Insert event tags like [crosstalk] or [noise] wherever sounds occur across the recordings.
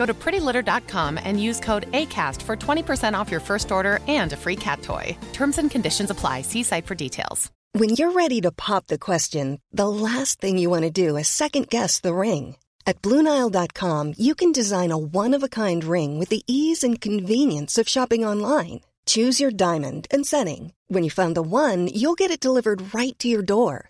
Go to prettylitter.com and use code ACAST for 20% off your first order and a free cat toy. Terms and conditions apply. See site for details. When you're ready to pop the question, the last thing you want to do is second guess the ring. At Bluenile.com, you can design a one of a kind ring with the ease and convenience of shopping online. Choose your diamond and setting. When you find the one, you'll get it delivered right to your door.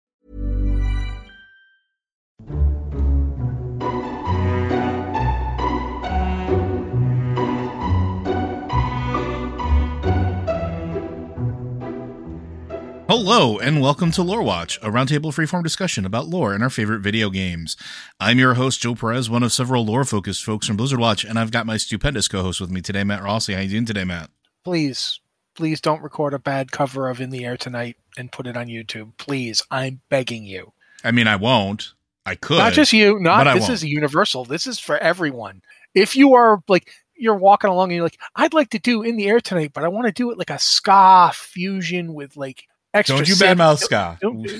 Hello, and welcome to Lore Watch, a roundtable freeform discussion about lore and our favorite video games. I'm your host, Joe Perez, one of several lore focused folks from Blizzard Watch, and I've got my stupendous co host with me today, Matt Rossi. How you doing today, Matt? please, please don't record a bad cover of In the Air Tonight and put it on YouTube. Please, I'm begging you. I mean, I won't. I could. Not just you. Not this is universal. This is for everyone. If you are like you're walking along and you're like, I'd like to do In the Air Tonight, but I want to do it like a ska fusion with like extra. Don't you synth." badmouth ska.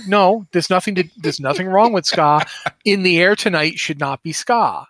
No, there's nothing to. There's nothing wrong with ska. In the Air Tonight should not be ska.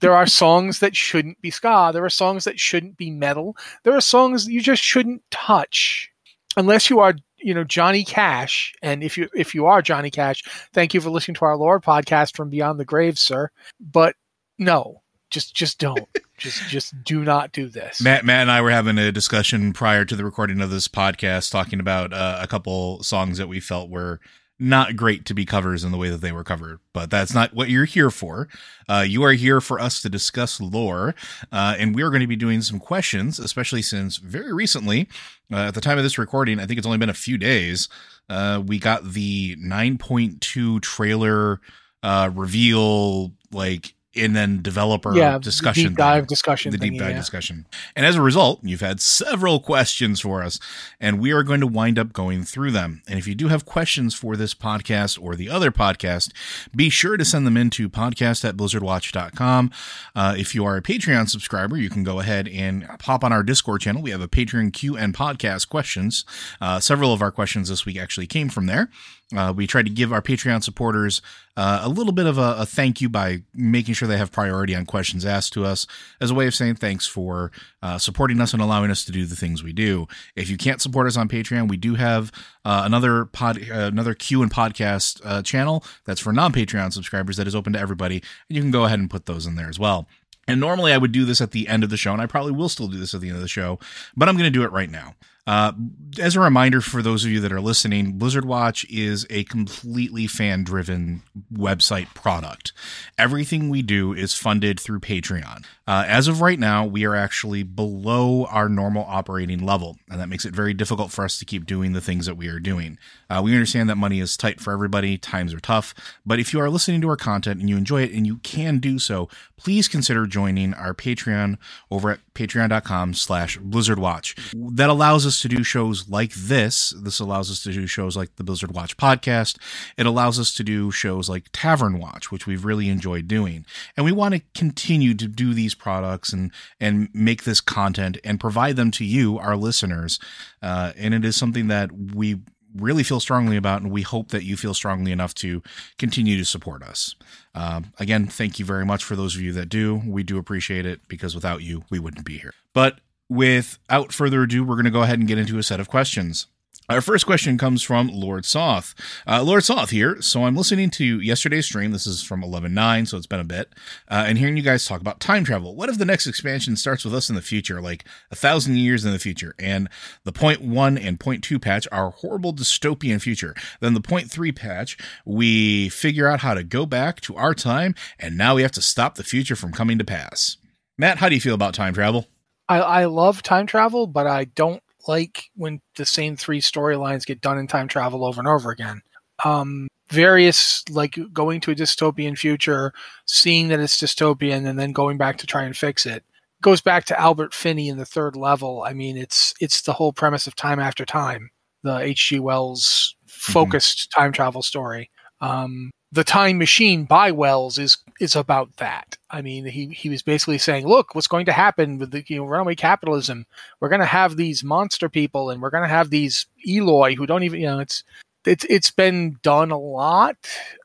there are songs that shouldn't be ska. There are songs that shouldn't be metal. There are songs you just shouldn't touch, unless you are, you know, Johnny Cash. And if you if you are Johnny Cash, thank you for listening to our lore podcast from Beyond the Grave, sir. But no, just just don't. Just just do not do this. Matt, Matt and I were having a discussion prior to the recording of this podcast, talking about uh, a couple songs that we felt were not great to be covers in the way that they were covered. But that's not what you're here for. Uh, you are here for us to discuss lore, uh, and we are going to be doing some questions, especially since very recently, uh, at the time of this recording, I think it's only been a few days, uh, we got the 9.2 trailer uh, reveal, like, and then developer yeah, discussion deep dive thing discussion, the deep dive yeah. discussion. And as a result, you've had several questions for us, and we are going to wind up going through them. And if you do have questions for this podcast or the other podcast, be sure to send them in to podcast at blizzardwatch.com. Uh, if you are a Patreon subscriber, you can go ahead and pop on our Discord channel. We have a Patreon Q and podcast questions. Uh, several of our questions this week actually came from there. Uh, we try to give our Patreon supporters uh, a little bit of a, a thank you by making sure they have priority on questions asked to us as a way of saying thanks for uh, supporting us and allowing us to do the things we do. If you can't support us on Patreon, we do have uh, another pod, uh, another Q and podcast uh, channel that's for non Patreon subscribers that is open to everybody, and you can go ahead and put those in there as well. And normally I would do this at the end of the show, and I probably will still do this at the end of the show, but I'm going to do it right now. Uh, as a reminder for those of you that are listening, Blizzard Watch is a completely fan driven website product. Everything we do is funded through Patreon. Uh, as of right now, we are actually below our normal operating level, and that makes it very difficult for us to keep doing the things that we are doing. Uh, we understand that money is tight for everybody, times are tough, but if you are listening to our content and you enjoy it and you can do so, please consider joining our Patreon over at patreon.com slash blizzardwatch. That allows us to do shows like this. This allows us to do shows like the Blizzard Watch podcast. It allows us to do shows like Tavern Watch, which we've really enjoyed doing. And we want to continue to do these products and, and make this content and provide them to you, our listeners. Uh, and it is something that we really feel strongly about, and we hope that you feel strongly enough to continue to support us. Um, again, thank you very much for those of you that do. We do appreciate it because without you, we wouldn't be here. But without further ado, we're going to go ahead and get into a set of questions. Our first question comes from Lord Soth. Uh, Lord Soth here. So I'm listening to yesterday's stream. This is from 11.9, so it's been a bit. Uh, and hearing you guys talk about time travel. What if the next expansion starts with us in the future, like a thousand years in the future, and the point one and point two patch are horrible dystopian future? Then the point three patch, we figure out how to go back to our time, and now we have to stop the future from coming to pass. Matt, how do you feel about time travel? I, I love time travel, but I don't like when the same three storylines get done in time travel over and over again. Um, various like going to a dystopian future, seeing that it's dystopian, and then going back to try and fix it goes back to Albert Finney in the third level. I mean, it's it's the whole premise of Time After Time, the H.G. Wells focused mm-hmm. time travel story. Um, the Time Machine by Wells is is about that. I mean, he he was basically saying, look, what's going to happen with the you know, runaway capitalism? We're going to have these monster people, and we're going to have these Eloi who don't even you know it's it's it's been done a lot.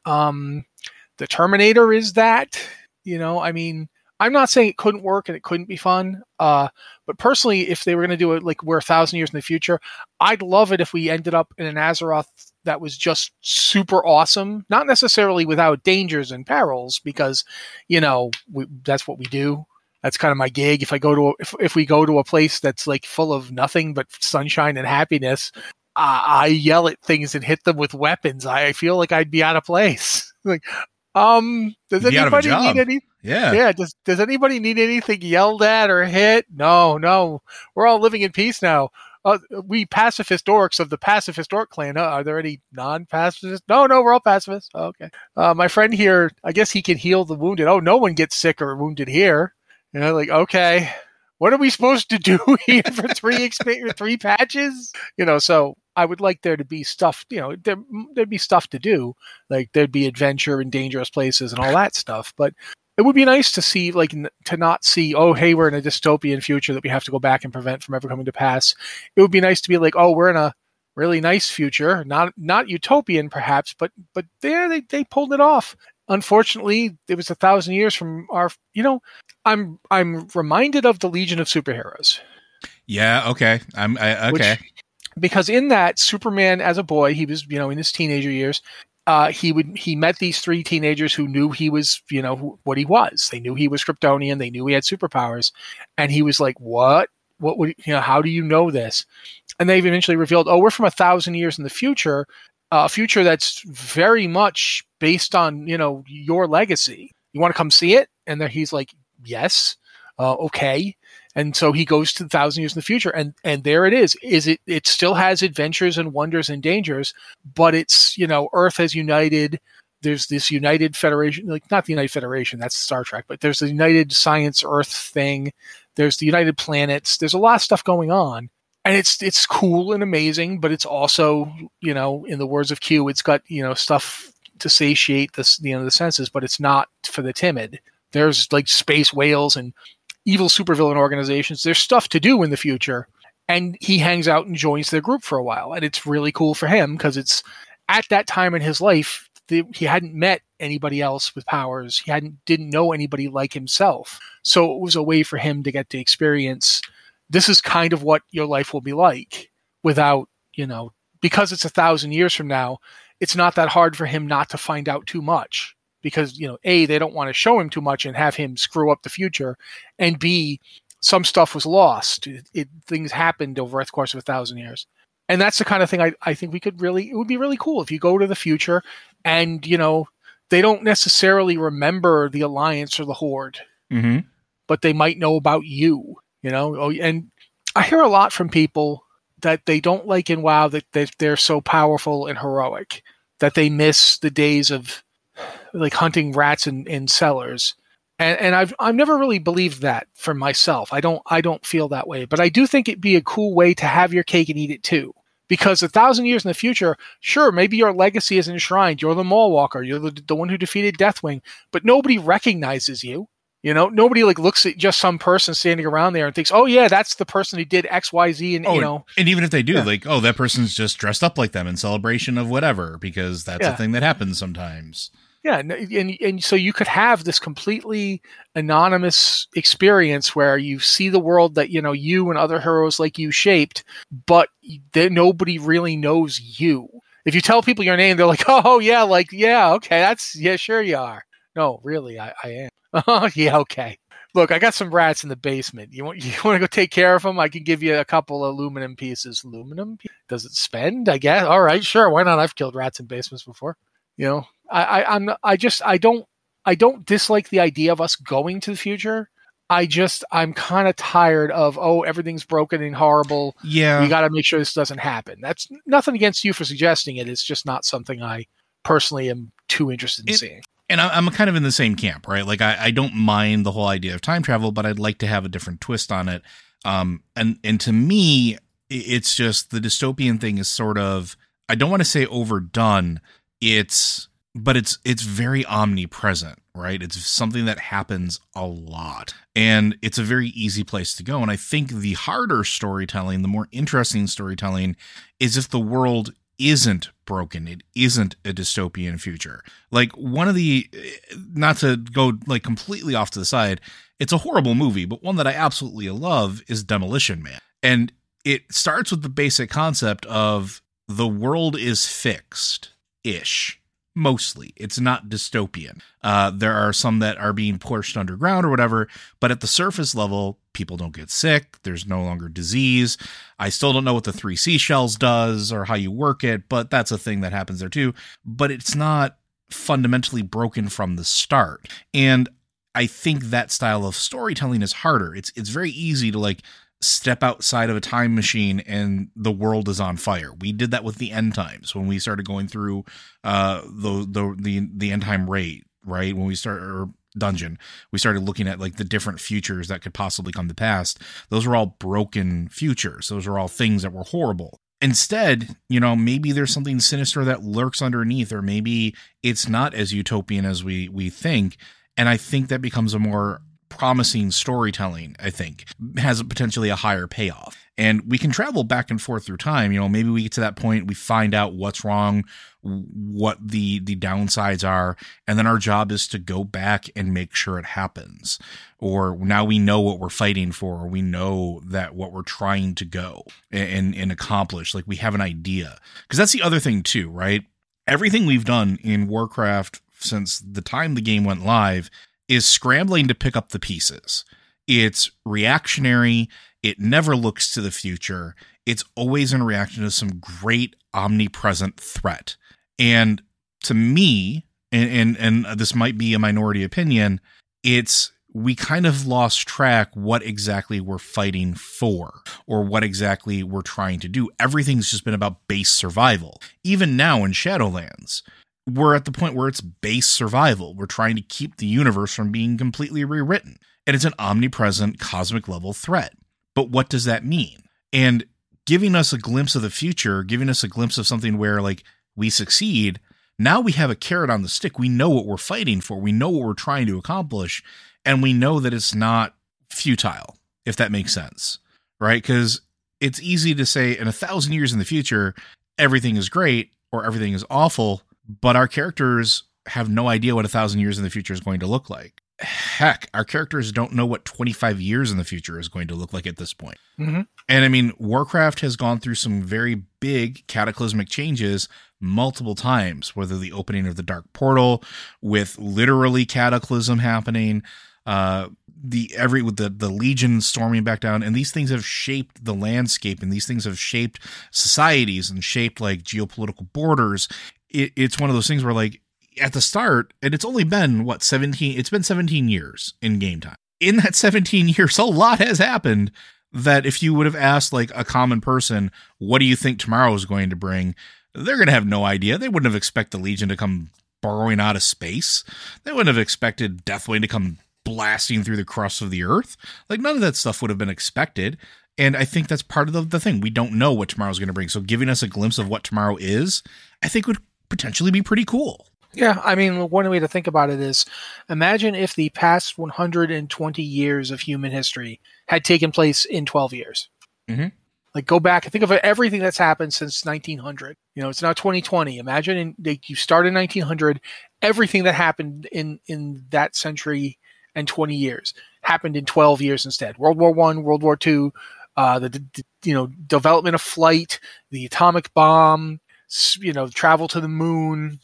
Um, the Terminator is that. You know, I mean, I'm not saying it couldn't work and it couldn't be fun. Uh, but personally, if they were going to do it like we're a thousand years in the future, I'd love it if we ended up in an Azeroth that was just super awesome. Not necessarily without dangers and perils, because you know we, that's what we do. That's kind of my gig. If I go to a, if if we go to a place that's like full of nothing but sunshine and happiness, uh, I yell at things and hit them with weapons. I feel like I'd be out of place. [laughs] like, um, does anybody need any? Yeah. Yeah. Does Does anybody need anything yelled at or hit? No, no. We're all living in peace now. Uh, we pacifist orcs of the pacifist orc clan. Uh, are there any non-pacifists? No, no, we're all pacifists. Oh, okay. Uh, my friend here, I guess he can heal the wounded. Oh, no one gets sick or wounded here. You know, like okay, what are we supposed to do [laughs] here for three exp- three patches? You know, so I would like there to be stuff. You know, there there'd be stuff to do. Like there'd be adventure in dangerous places and all that stuff. But it would be nice to see like n- to not see oh hey we're in a dystopian future that we have to go back and prevent from ever coming to pass. It would be nice to be like oh we're in a really nice future not not utopian perhaps but but there they, they pulled it off. Unfortunately it was a thousand years from our you know i'm i'm reminded of the legion of superheroes. Yeah okay. I'm I, okay. which, because in that superman as a boy he was you know in his teenager years uh, he would he met these three teenagers who knew he was you know who, what he was. They knew he was Kryptonian. They knew he had superpowers, and he was like, "What? What would you know? How do you know this?" And they eventually revealed, "Oh, we're from a thousand years in the future, a future that's very much based on you know your legacy. You want to come see it?" And then he's like, "Yes, uh, okay." And so he goes to the thousand years in the future and and there it is. Is it it still has adventures and wonders and dangers but it's you know earth has united there's this united federation like not the united federation that's star trek but there's the united science earth thing there's the united planets there's a lot of stuff going on. And it's it's cool and amazing but it's also you know in the words of q it's got you know stuff to satiate the you know the senses but it's not for the timid. There's like space whales and evil supervillain organizations. There's stuff to do in the future. And he hangs out and joins their group for a while. And it's really cool for him because it's at that time in his life, the, he hadn't met anybody else with powers. He hadn't didn't know anybody like himself. So it was a way for him to get to experience this is kind of what your life will be like without, you know, because it's a thousand years from now, it's not that hard for him not to find out too much because you know a they don't want to show him too much and have him screw up the future and b some stuff was lost. It, it, things happened over the course of a thousand years. And that's the kind of thing I, I think we could really it would be really cool if you go to the future and you know they don't necessarily remember the alliance or the horde. Mm-hmm. but they might know about you you know? Oh, and i hear a lot from people that they don't like in wow that, that they're so powerful and heroic that they miss the days of like hunting rats in, in cellars. And, and I've I've never really believed that for myself. I don't I don't feel that way, but I do think it'd be a cool way to have your cake and eat it too. Because a thousand years in the future, sure, maybe your legacy is enshrined. You're the Maw Walker. You're the, the one who defeated Deathwing, but nobody recognizes you. You know, nobody like looks at just some person standing around there and thinks, "Oh yeah, that's the person who did X, Y, Z." And oh, you know, and even if they do, yeah. like, oh, that person's just dressed up like them in celebration of whatever, because that's yeah. a thing that happens sometimes. Yeah, and, and so you could have this completely anonymous experience where you see the world that you know you and other heroes like you shaped, but that nobody really knows you. If you tell people your name, they're like, [laughs] "Oh yeah, like yeah, okay, that's yeah, sure you are." No, really, I, I am. Oh [laughs] yeah, okay. Look, I got some rats in the basement. You want [laughs] you want to go take care of them? I can give you a couple of aluminum pieces. Aluminum? Does it spend? I guess. All right, sure. Why not? I've killed rats in basements before. You know, I, I I'm I just I don't I don't dislike the idea of us going to the future. I just I'm kind of tired of oh everything's broken and horrible. Yeah, we got to make sure this doesn't happen. That's nothing against you for suggesting it. It's just not something I personally am too interested in It- seeing. and I- I'm kind of in the same camp, right? Like I, I don't mind the whole idea of time travel, but I'd like to have a different twist on it. Um, and and to me, it's just the dystopian thing is sort of I don't want to say overdone. It's but it's it's very omnipresent, right? It's something that happens a lot, and it's a very easy place to go. And I think the harder storytelling, the more interesting storytelling, is if the world isn't broken. It isn't a dystopian future. Like one of the not to go like completely off to the side it's a horrible movie but one that i absolutely love is demolition man. And it starts with the basic concept of the world is fixed ish mostly. It's not dystopian. Uh, there are some that are being pushed underground or whatever but at the surface level people don't get sick. There's no longer disease. I still don't know what the three seashells does or how you work it but that's a thing that happens there too. But it's not fundamentally broken from the start. And i think that style of storytelling is harder. It's it's very easy to like step outside of a time machine and the world is on fire. We did that with the end times when we started going through uh the the the, the end time rate, right? When we start or dungeon, we started looking at like the different futures that could possibly come to pass. Those were all broken futures. Those are all things that were horrible. Instead, you know, maybe there's something sinister that lurks underneath, or maybe it's not as utopian as we we think. And I think that becomes a more promising storytelling, I think, has potentially a higher payoff. And we can travel back and forth through time. You know, maybe we get to that point, we find out what's wrong, what the the downsides are, and then our job is to go back and make sure it happens. Or now we know what we're fighting for, or we know that what we're trying to go and and accomplish. Like we have an idea. Because that's the other thing too, right? Everything we've done in Warcraft since the time the game went live is scrambling to pick up the pieces. It's reactionary. It never looks to the future. It's always in reaction to some great omnipresent threat. And to me, and, and and this might be a minority opinion, it's we kind of lost track what exactly we're fighting for or what exactly we're trying to do. Everything's just been about base survival. Even now in Shadowlands, we're at the point where it's base survival. We're trying to keep the universe from being completely rewritten. And it's an omnipresent cosmic level threat. But what does that mean? And giving us a glimpse of the future, giving us a glimpse of something where like we succeed, now we have a carrot on the stick. We know what we're fighting for. We know what we're trying to accomplish. And we know that it's not futile, if that makes sense. Right? Because it's easy to say in a thousand years in the future, everything is great or everything is awful but our characters have no idea what a thousand years in the future is going to look like. Heck, our characters don't know what 25 years in the future is going to look like at this point. Mhm. And I mean, Warcraft has gone through some very big cataclysmic changes multiple times, whether the opening of the Dark Portal with literally cataclysm happening, uh, the every with the the legion storming back down and these things have shaped the landscape and these things have shaped societies and shaped like geopolitical borders it, it's one of those things where like at the start and it's only been what 17 it's been 17 years in game time. In that [laughs] 17 years a lot has happened that if you would have asked like a common person what do you think tomorrow is going to bring? they're going to have no idea. They wouldn't have expected the legion to come burrowing out of space. They wouldn't have expected deathwing to come blasting through the crust of the earth. Like none of that stuff would have been expected. And I think that's part of the, the thing. We don't know what tomorrow's going to bring. So giving us a glimpse of what tomorrow is, I think would potentially be pretty cool. Yeah, I mean, one way to think about it is imagine if the past 120 years of human history had taken place in 12 years. Mhm. Like go back and think of everything that's happened since 1900. You know, it's now 2020. Imagine in, like you start in 1900, everything that happened in in that century and 20 years happened in 12 years instead. World War One, World War Two, uh, the, the you know development of flight, the atomic bomb, you know, travel to the moon,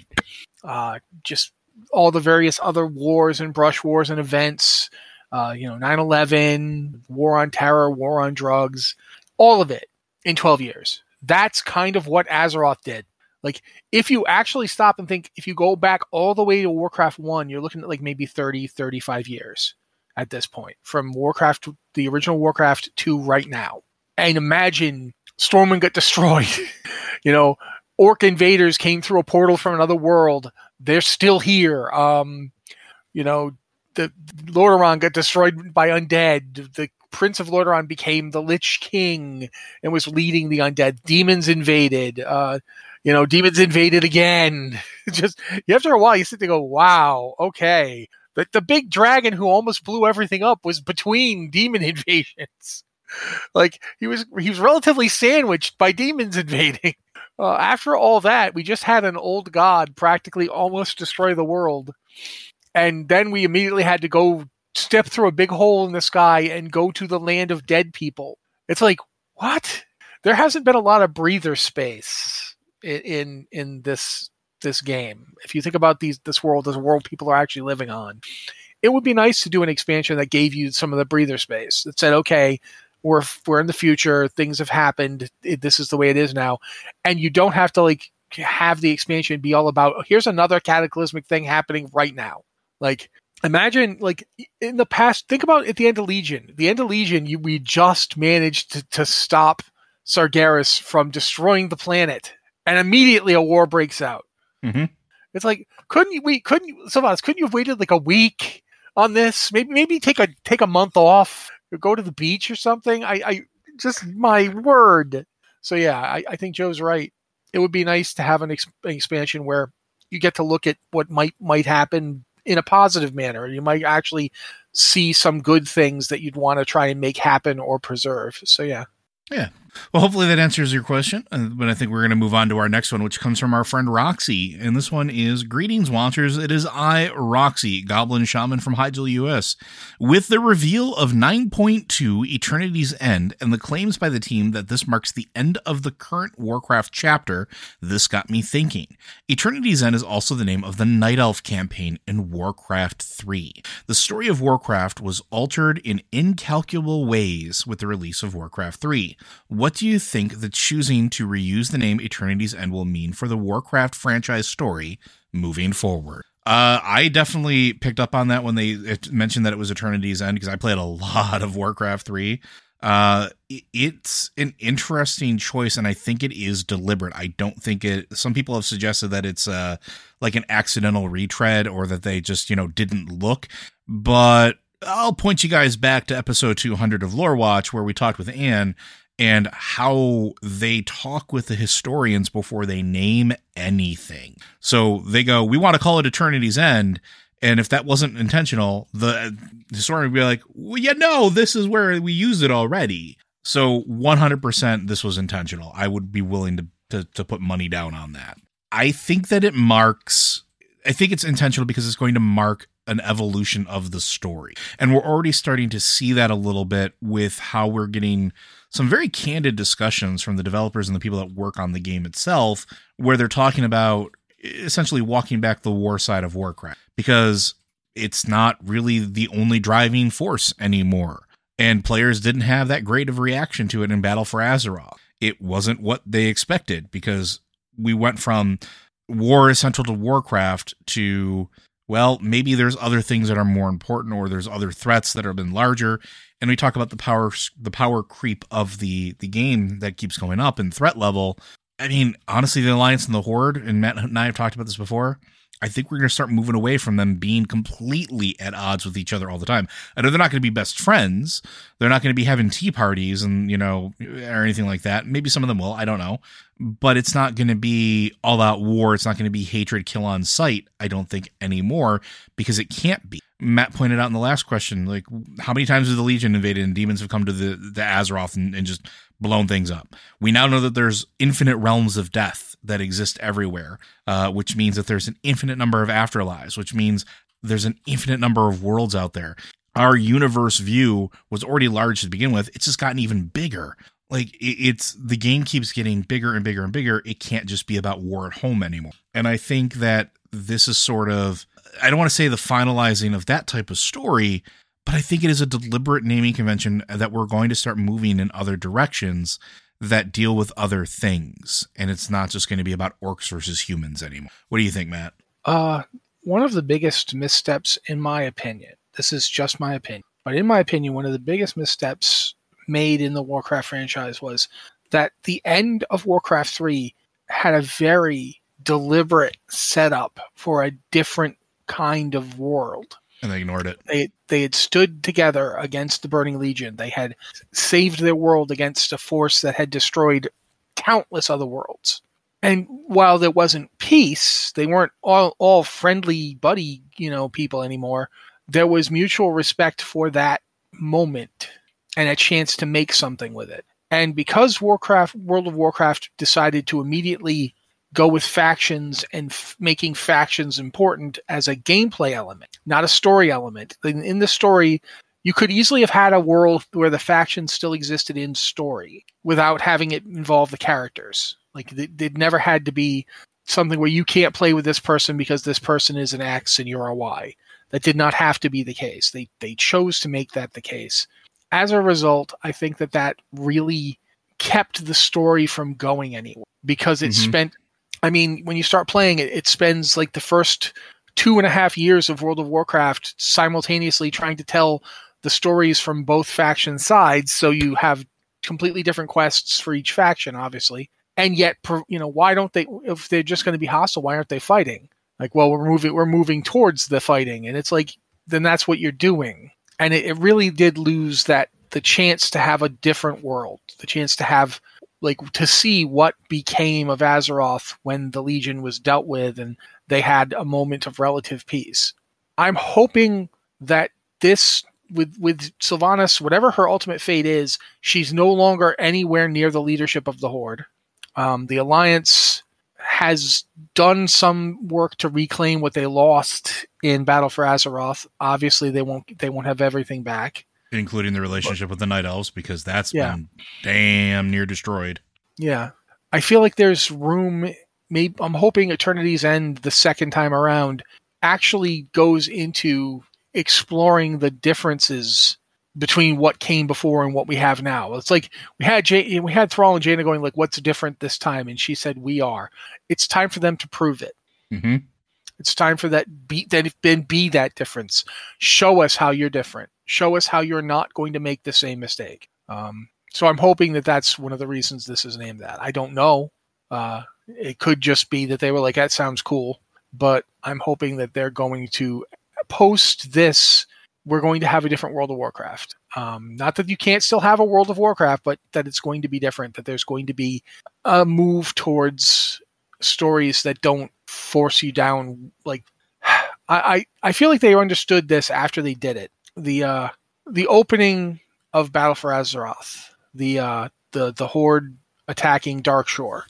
uh, just all the various other wars and brush wars and events. Uh, you know, 9/11, war on terror, war on drugs, all of it in 12 years. That's kind of what Azeroth did. Like, if you actually stop and think, if you go back all the way to Warcraft 1, you're looking at like maybe 30, 35 years at this point from Warcraft, the original Warcraft to right now. And imagine Stormwind got destroyed. [laughs] you know, orc invaders came through a portal from another world. They're still here. Um, you know, the Lordaeron got destroyed by undead. The Prince of Lordaeron became the Lich King and was leading the undead. Demons invaded. Uh, you know, demons invaded again. [laughs] Just after a while, you sit there go, "Wow, okay." The the big dragon who almost blew everything up was between [laughs] demon invasions. [laughs] like he was he was relatively sandwiched by demons invading. Uh, after all that, we just had an old god practically almost destroy the world, and then we immediately had to go step through a big hole in the sky and go to the land of dead people. It's like what? There hasn't been a lot of breather space in in, in this this game. If you think about these this world a world people are actually living on, it would be nice to do an expansion that gave you some of the breather space that said, okay, we're we're in the future, things have happened, it, this is the way it is now, and you don't have to like have the expansion be all about oh, here's another cataclysmic thing happening right now. Like imagine like in the past think about at the end of legion. The end of legion you, we just managed to, to stop sargeras from destroying the planet and immediately a war breaks out. Mm-hmm. it's like couldn't you we couldn't Sylvanas, couldn't you have waited like a week on this? Maybe maybe take a take a month off go to the beach or something i i just my word so yeah i, I think joe's right it would be nice to have an, ex- an expansion where you get to look at what might might happen in a positive manner. You might actually see some good things that you'd want to try and make happen or preserve. So yeah. Yeah. Well, hopefully that answers your question. Uh, but I think we're going to move on to our next one, which comes from our friend Roxy. And this one is Greetings, Watchers. It is I, Roxy, Goblin Shaman from Hyjal US. With the reveal of 9.2 Eternity's End and the claims by the team that this marks the end of the current Warcraft chapter, this got me thinking. Eternity's End is also the name of the Night Elf campaign in Warcraft 3. The story of Warcraft was altered in incalculable ways with the release of Warcraft 3. What do you think the choosing to reuse the name Eternity's End will mean for the Warcraft franchise story moving forward? Uh, I definitely picked up on that when they mentioned that it was Eternity's End because I played a lot of Warcraft 3. Uh, it's an interesting choice, and I think it is deliberate. I don't think it. Some people have suggested that it's uh like an accidental retread or that they just you know didn't look, but I'll point you guys back to episode 200 of Lore Watch where we talked with Anne and how they talk with the historians before they name anything. So they go, "We want to call it Eternity's End." And if that wasn't intentional, the historian would be like, well, yeah, no, this is where we used it already. So 100% this was intentional. I would be willing to, to, to put money down on that. I think that it marks, I think it's intentional because it's going to mark an evolution of the story. And we're already starting to see that a little bit with how we're getting some very candid discussions from the developers and the people that work on the game itself, where they're talking about essentially walking back the war side of Warcraft because it's not really the only driving force anymore. And players didn't have that great of a reaction to it in Battle for Azeroth. It wasn't what they expected because we went from war is central to Warcraft to well, maybe there's other things that are more important or there's other threats that have been larger. And we talk about the power the power creep of the the game that keeps going up in threat level. I mean, honestly, the Alliance and the Horde, and Matt and I have talked about this before. I think we're going to start moving away from them being completely at odds with each other all the time. I know they're not going to be best friends. They're not going to be having tea parties and, you know, or anything like that. Maybe some of them will. I don't know. But it's not going to be all out war. It's not going to be hatred, kill on sight, I don't think, anymore, because it can't be. Matt pointed out in the last question, like how many times has the Legion invaded and demons have come to the the Azeroth and, and just blown things up. We now know that there's infinite realms of death that exist everywhere, uh, which means that there's an infinite number of afterlives, which means there's an infinite number of worlds out there. Our universe view was already large to begin with. It's just gotten even bigger. Like it's the game keeps getting bigger and bigger and bigger. It can't just be about war at home anymore. And I think that this is sort of I don't want to say the finalizing of that type of story, but I think it is a deliberate naming convention that we're going to start moving in other directions that deal with other things. And it's not just going to be about orcs versus humans anymore. What do you think, Matt? Uh, one of the biggest missteps, in my opinion, this is just my opinion, but in my opinion, one of the biggest missteps made in the Warcraft franchise was that the end of Warcraft 3 had a very deliberate setup for a different kind of world. And they ignored it. They they had stood together against the Burning Legion. They had saved their world against a force that had destroyed countless other worlds. And while there wasn't peace, they weren't all all friendly buddy, you know, people anymore. There was mutual respect for that moment and a chance to make something with it. And because Warcraft World of Warcraft decided to immediately go with factions and f- making factions important as a gameplay element, not a story element. In, in the story, you could easily have had a world where the factions still existed in story without having it involve the characters. Like it, it never had to be something where you can't play with this person because this person is an X and you're a Y. That did not have to be the case. They they chose to make that the case. As a result, I think that that really kept the story from going anywhere because it mm-hmm. spent I mean, when you start playing it, it spends like the first two and a half years of World of Warcraft simultaneously trying to tell the stories from both faction sides. So you have completely different quests for each faction, obviously. And yet, you know, why don't they? If they're just going to be hostile, why aren't they fighting? Like, well, we're moving, we're moving towards the fighting, and it's like, then that's what you're doing. And it, it really did lose that the chance to have a different world, the chance to have like to see what became of Azeroth when the Legion was dealt with and they had a moment of relative peace. I'm hoping that this with with Sylvanas, whatever her ultimate fate is, she's no longer anywhere near the leadership of the Horde. Um, the Alliance has done some work to reclaim what they lost in Battle for Azeroth. Obviously, they won't they won't have everything back including the relationship with the Night Elves, because that's yeah. been damn near destroyed. Yeah, I feel like there's room. Maybe I'm hoping Eternity's End the second time around actually goes into exploring the differences between what came before and what we have now. It's like we had Jay, we had Thrall and Jaina going like, "What's different this time?" And she said, "We are." It's time for them to prove it. Mm-hmm. It's time for that be then be that difference. Show us how you're different. Show us how you're not going to make the same mistake. Um, so I'm hoping that that's one of the reasons this is named that. I don't know. Uh, it could just be that they were like, "That sounds cool," but I'm hoping that they're going to post this. We're going to have a different World of Warcraft. Um, not that you can't still have a World of Warcraft, but that it's going to be different. That there's going to be a move towards stories that don't force you down like [sighs] I, I feel like they understood this after they did it. The uh the opening of Battle for Azeroth, the uh the the horde attacking Darkshore.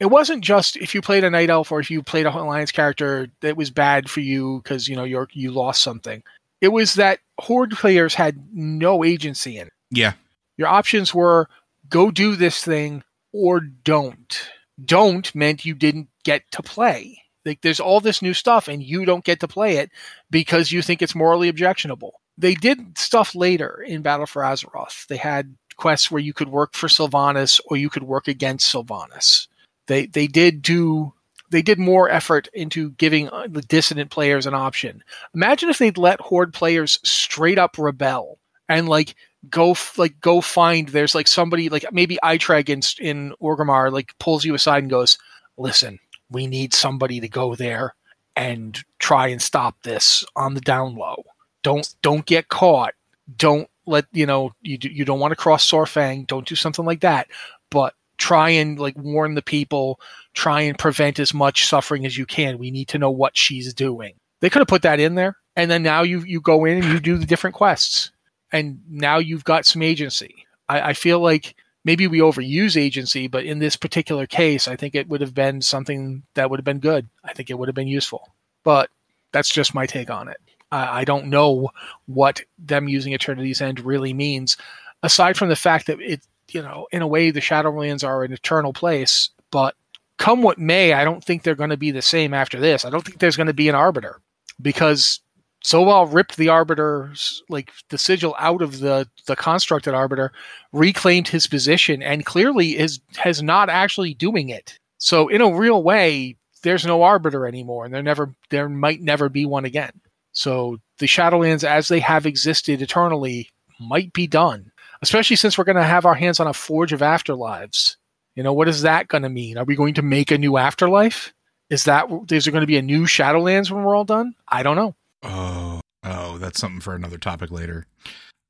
It wasn't just if you played a night elf or if you played a alliance character that was bad for you because you know you you lost something. It was that horde players had no agency in it. Yeah. Your options were go do this thing or don't don't meant you didn't get to play. Like there's all this new stuff and you don't get to play it because you think it's morally objectionable. They did stuff later in Battle for Azeroth. They had quests where you could work for Sylvanas or you could work against Sylvanas. They they did do they did more effort into giving uh, the dissident players an option. Imagine if they'd let horde players straight up rebel and like go like go find there's like somebody like maybe Eitrigg in in Orgrimmar like pulls you aside and goes, "Listen, we need somebody to go there and try and stop this on the down low. Don't don't get caught. Don't let you know you you don't want to cross Saurfang. Don't do something like that. But try and like warn the people. Try and prevent as much suffering as you can. We need to know what she's doing. They could have put that in there, and then now you you go in and you do the different quests and now you've got some agency. I, I feel like maybe we overuse agency, but in this particular case, I think it would have been something that would have been good. I think it would have been useful. But that's just my take on it. I, I don't know what them using Eternity's End really means, aside from the fact that it, you know, in a way, the Shadowlands are an eternal place. But come what may, I don't think they're going to be the same after this. I don't think there's going to be an arbiter because Zovaal ripped the arbiter's like the sigil out of the the constructed arbiter, reclaimed his position, and clearly is has not actually doing it. So in a real way, there's no arbiter anymore, and there never there might never be one again. So the Shadowlands as they have existed eternally might be done, especially since we're going to have our hands on a Forge of Afterlives. You know, what is that going to mean? Are we going to make a new afterlife? Is that is there going to be a new Shadowlands when we're all done? I don't know. Oh, oh, that's something for another topic later.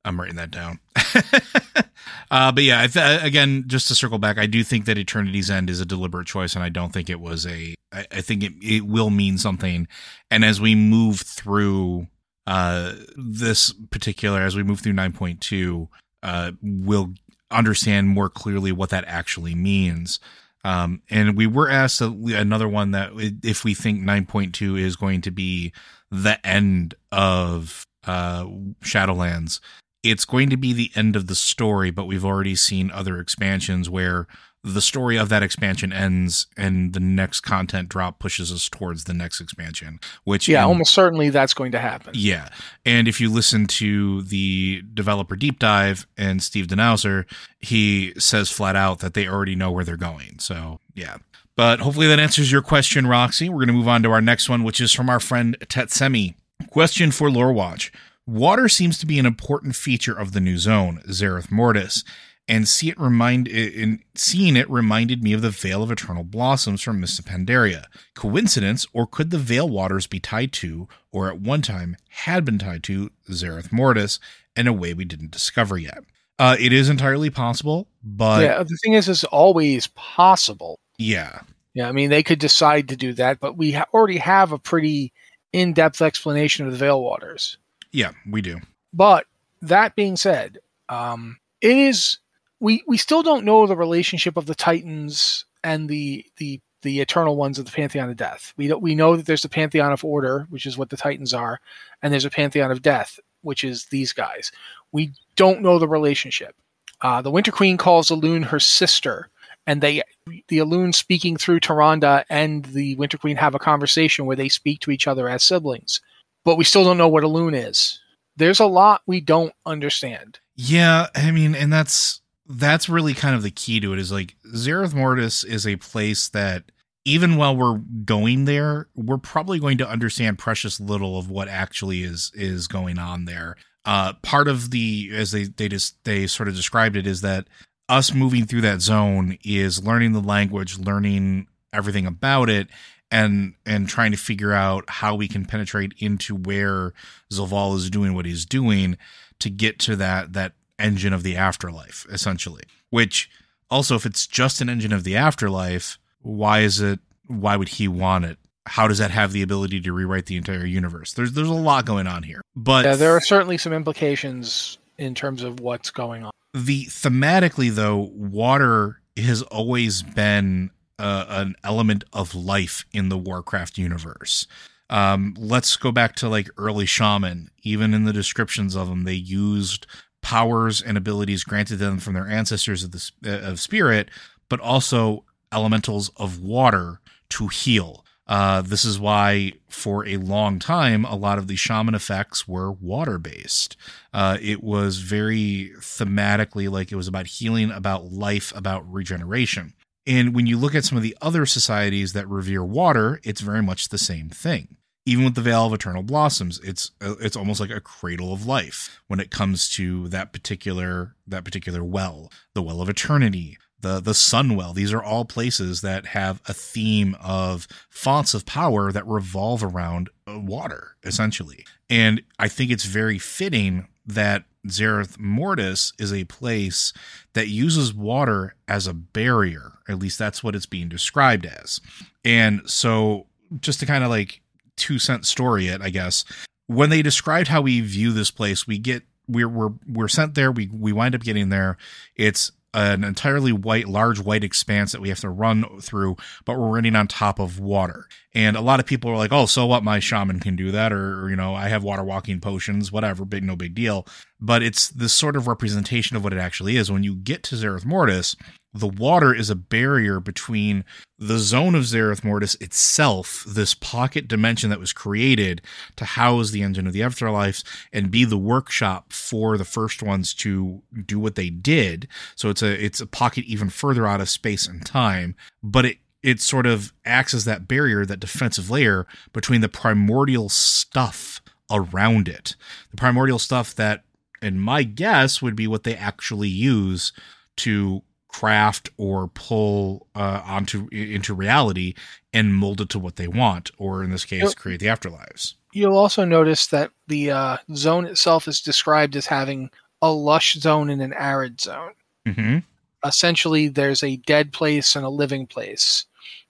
I'm writing that down. [laughs] uh, but yeah, th- again, just to circle back, I do think that Eternity's End is a deliberate choice, and I don't think it was a. I, I think it, it will mean something. And as we move through uh, this particular, as we move through 9.2, uh, we'll understand more clearly what that actually means. Um, and we were asked another one that if we think 9.2 is going to be the end of uh, Shadowlands, it's going to be the end of the story, but we've already seen other expansions where the story of that expansion ends and the next content drop pushes us towards the next expansion which yeah in, almost certainly that's going to happen. Yeah. And if you listen to the developer deep dive and Steve Danuser he says flat out that they already know where they're going. So yeah but hopefully that answers your question roxy we're going to move on to our next one which is from our friend tetsemi question for lore watch water seems to be an important feature of the new zone zereth mortis and see it remind in seeing it reminded me of the Vale of Eternal Blossoms from Mists of Pandaria. Coincidence, or could the Vale waters be tied to, or at one time had been tied to, Zereth Mortis in a way we didn't discover yet? Uh, it is entirely possible, but yeah, the thing is, it's always possible. Yeah, yeah. I mean, they could decide to do that, but we ha- already have a pretty in-depth explanation of the Vale waters. Yeah, we do. But that being said, um, it is we we still don't know the relationship of the Titans and the the the eternal ones of the pantheon of death. We don't, we know that there's a pantheon of order, which is what the Titans are, and there's a pantheon of death, which is these guys. We don't know the relationship. Uh, the Winter Queen calls Elune her sister, and they the Elune speaking through Tyrande and the Winter Queen have a conversation where they speak to each other as siblings. But we still don't know what Elune is. There's a lot we don't understand. Yeah, I mean, and that's that's really kind of the key to it is like Zereth Mortis is a place that even while we're going there, we're probably going to understand precious little of what actually is is going on there. Uh, part of the as they they just they sort of described it is that us moving through that zone is learning the language, learning everything about it, and and trying to figure out how we can penetrate into where Zovaal is doing what he's doing to get to that that engine of the afterlife, essentially. Which also, if it's just an engine of the afterlife, why is it? Why would he want it? How does that have the ability to rewrite the entire universe? There's there's a lot going on here, but yeah, there are certainly some implications in terms of what's going on. The thematically though, water has always been uh, an element of life in the Warcraft universe. Um, let's go back to like early shaman. Even in the descriptions of them, they used powers and abilities granted them from their ancestors of the uh, of spirit, but also elementals of water to heal. Uh, this is why, for a long time, a lot of the shaman effects were water based. Uh, it was very thematically like it was about healing, about life, about regeneration. And when you look at some of the other societies that revere water, it's very much the same thing even with the Vale of Eternal Blossoms, it's uh, it's almost like a cradle of life when it comes to that particular that particular well, the Well of Eternity, the the Sunwell. These are all places that have a theme of fonts of power that revolve around uh, water, essentially. And I think it's very fitting that Zereth Mortis is a place that uses water as a barrier. At least that's what it's being described as. And so, just to kind of like two cent story it, I guess. When they described how we view this place, we get we're we're we're sent there. We we wind up getting there. It's an entirely white, large white expanse that we have to run through, but we're running on top of water. And a lot of people are like, "Oh, so what? My shaman can do that," or, you know, I have water walking potions, whatever, big no big deal. But it's this sort of representation of what it actually is. When you get to Zereth Mortis, the water is a barrier between the zone of Zereth Mortis itself, this pocket dimension that was created to house the engine of the afterlives and be the workshop for the first ones to do what they did. So it's a it's a pocket even further out of space and time, but it it sort of acts as that barrier, that defensive layer between the primordial stuff around it. The primordial stuff that, in my guess, would be what they actually use to craft or pull uh, onto into reality and mold it to what they want, or in this case, create the afterlives. You'll also notice that the uh, zone itself is described as having a lush zone and an arid zone. Mm-hmm. Essentially, there's a dead place and a living place.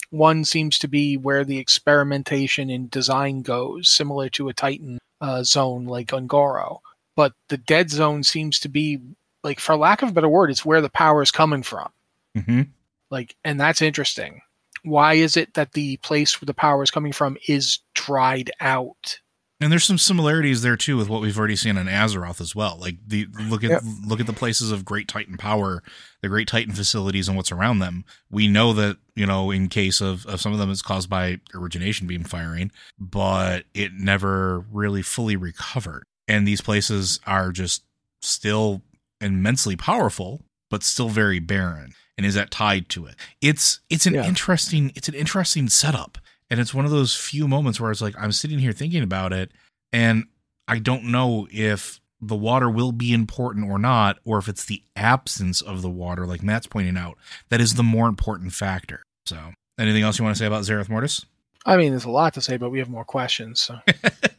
One seems to be where the experimentation in design goes, similar to a Titan uh, zone like Un'Goro. But the dead zone seems to be like for lack of a better word, it's where the power is coming from. Mm-hmm. Like, and that's interesting. Why is it that the place where the power is coming from is dried out? And there's some similarities there too with what we've already seen in Azeroth as well. Like the look at yep. look at the places of Great Titan power, the Great Titan facilities, and what's around them. We know that you know in case of, of some of them it's caused by origination beam firing, but it never really fully recovered. And these places are just still immensely powerful, but still very barren. And is that tied to it? It's it's an yeah. interesting it's an interesting setup. And it's one of those few moments where it's like I'm sitting here thinking about it and I don't know if the water will be important or not, or if it's the absence of the water, like Matt's pointing out, that is the more important factor. So anything else you want to say about Zereth Mortis? I mean, there's a lot to say, but we have more questions. So. [laughs]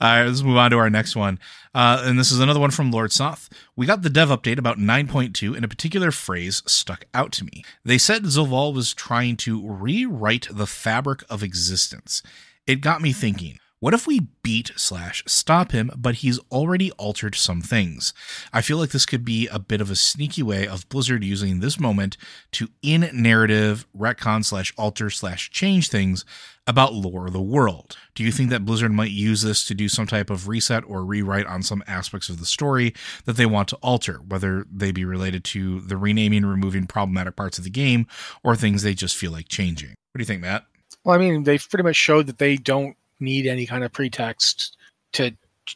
All right, let's move on to our next one. Uh, and this is another one from Lord Soth. We got the dev update about 9.2, and a particular phrase stuck out to me. They said Zovaal was trying to rewrite the fabric of existence. It got me thinking what if we beat slash stop him, but he's already altered some things? I feel like this could be a bit of a sneaky way of Blizzard using this moment to in narrative retcon slash alter slash change things about lore of the world. Do you think that Blizzard might use this to do some type of reset or rewrite on some aspects of the story that they want to alter, whether they be related to the renaming removing problematic parts of the game or things they just feel like changing? What do you think, Matt? Well, I mean, they've pretty much showed that they don't need any kind of pretext to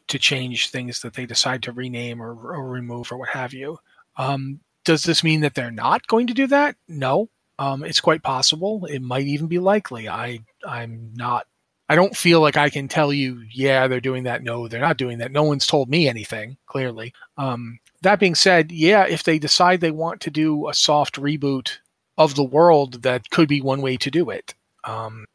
to change things that they decide to rename or, or remove or what have you. Um, does this mean that they're not going to do that? No. Um, it's quite possible. It might even be likely. I I'm not. I don't feel like I can tell you, yeah, they're doing that. No, they're not doing that. No one's told me anything. Clearly. Um, that being said, yeah, if they decide they want to do a soft reboot of the world, that could be one way to do it. Um,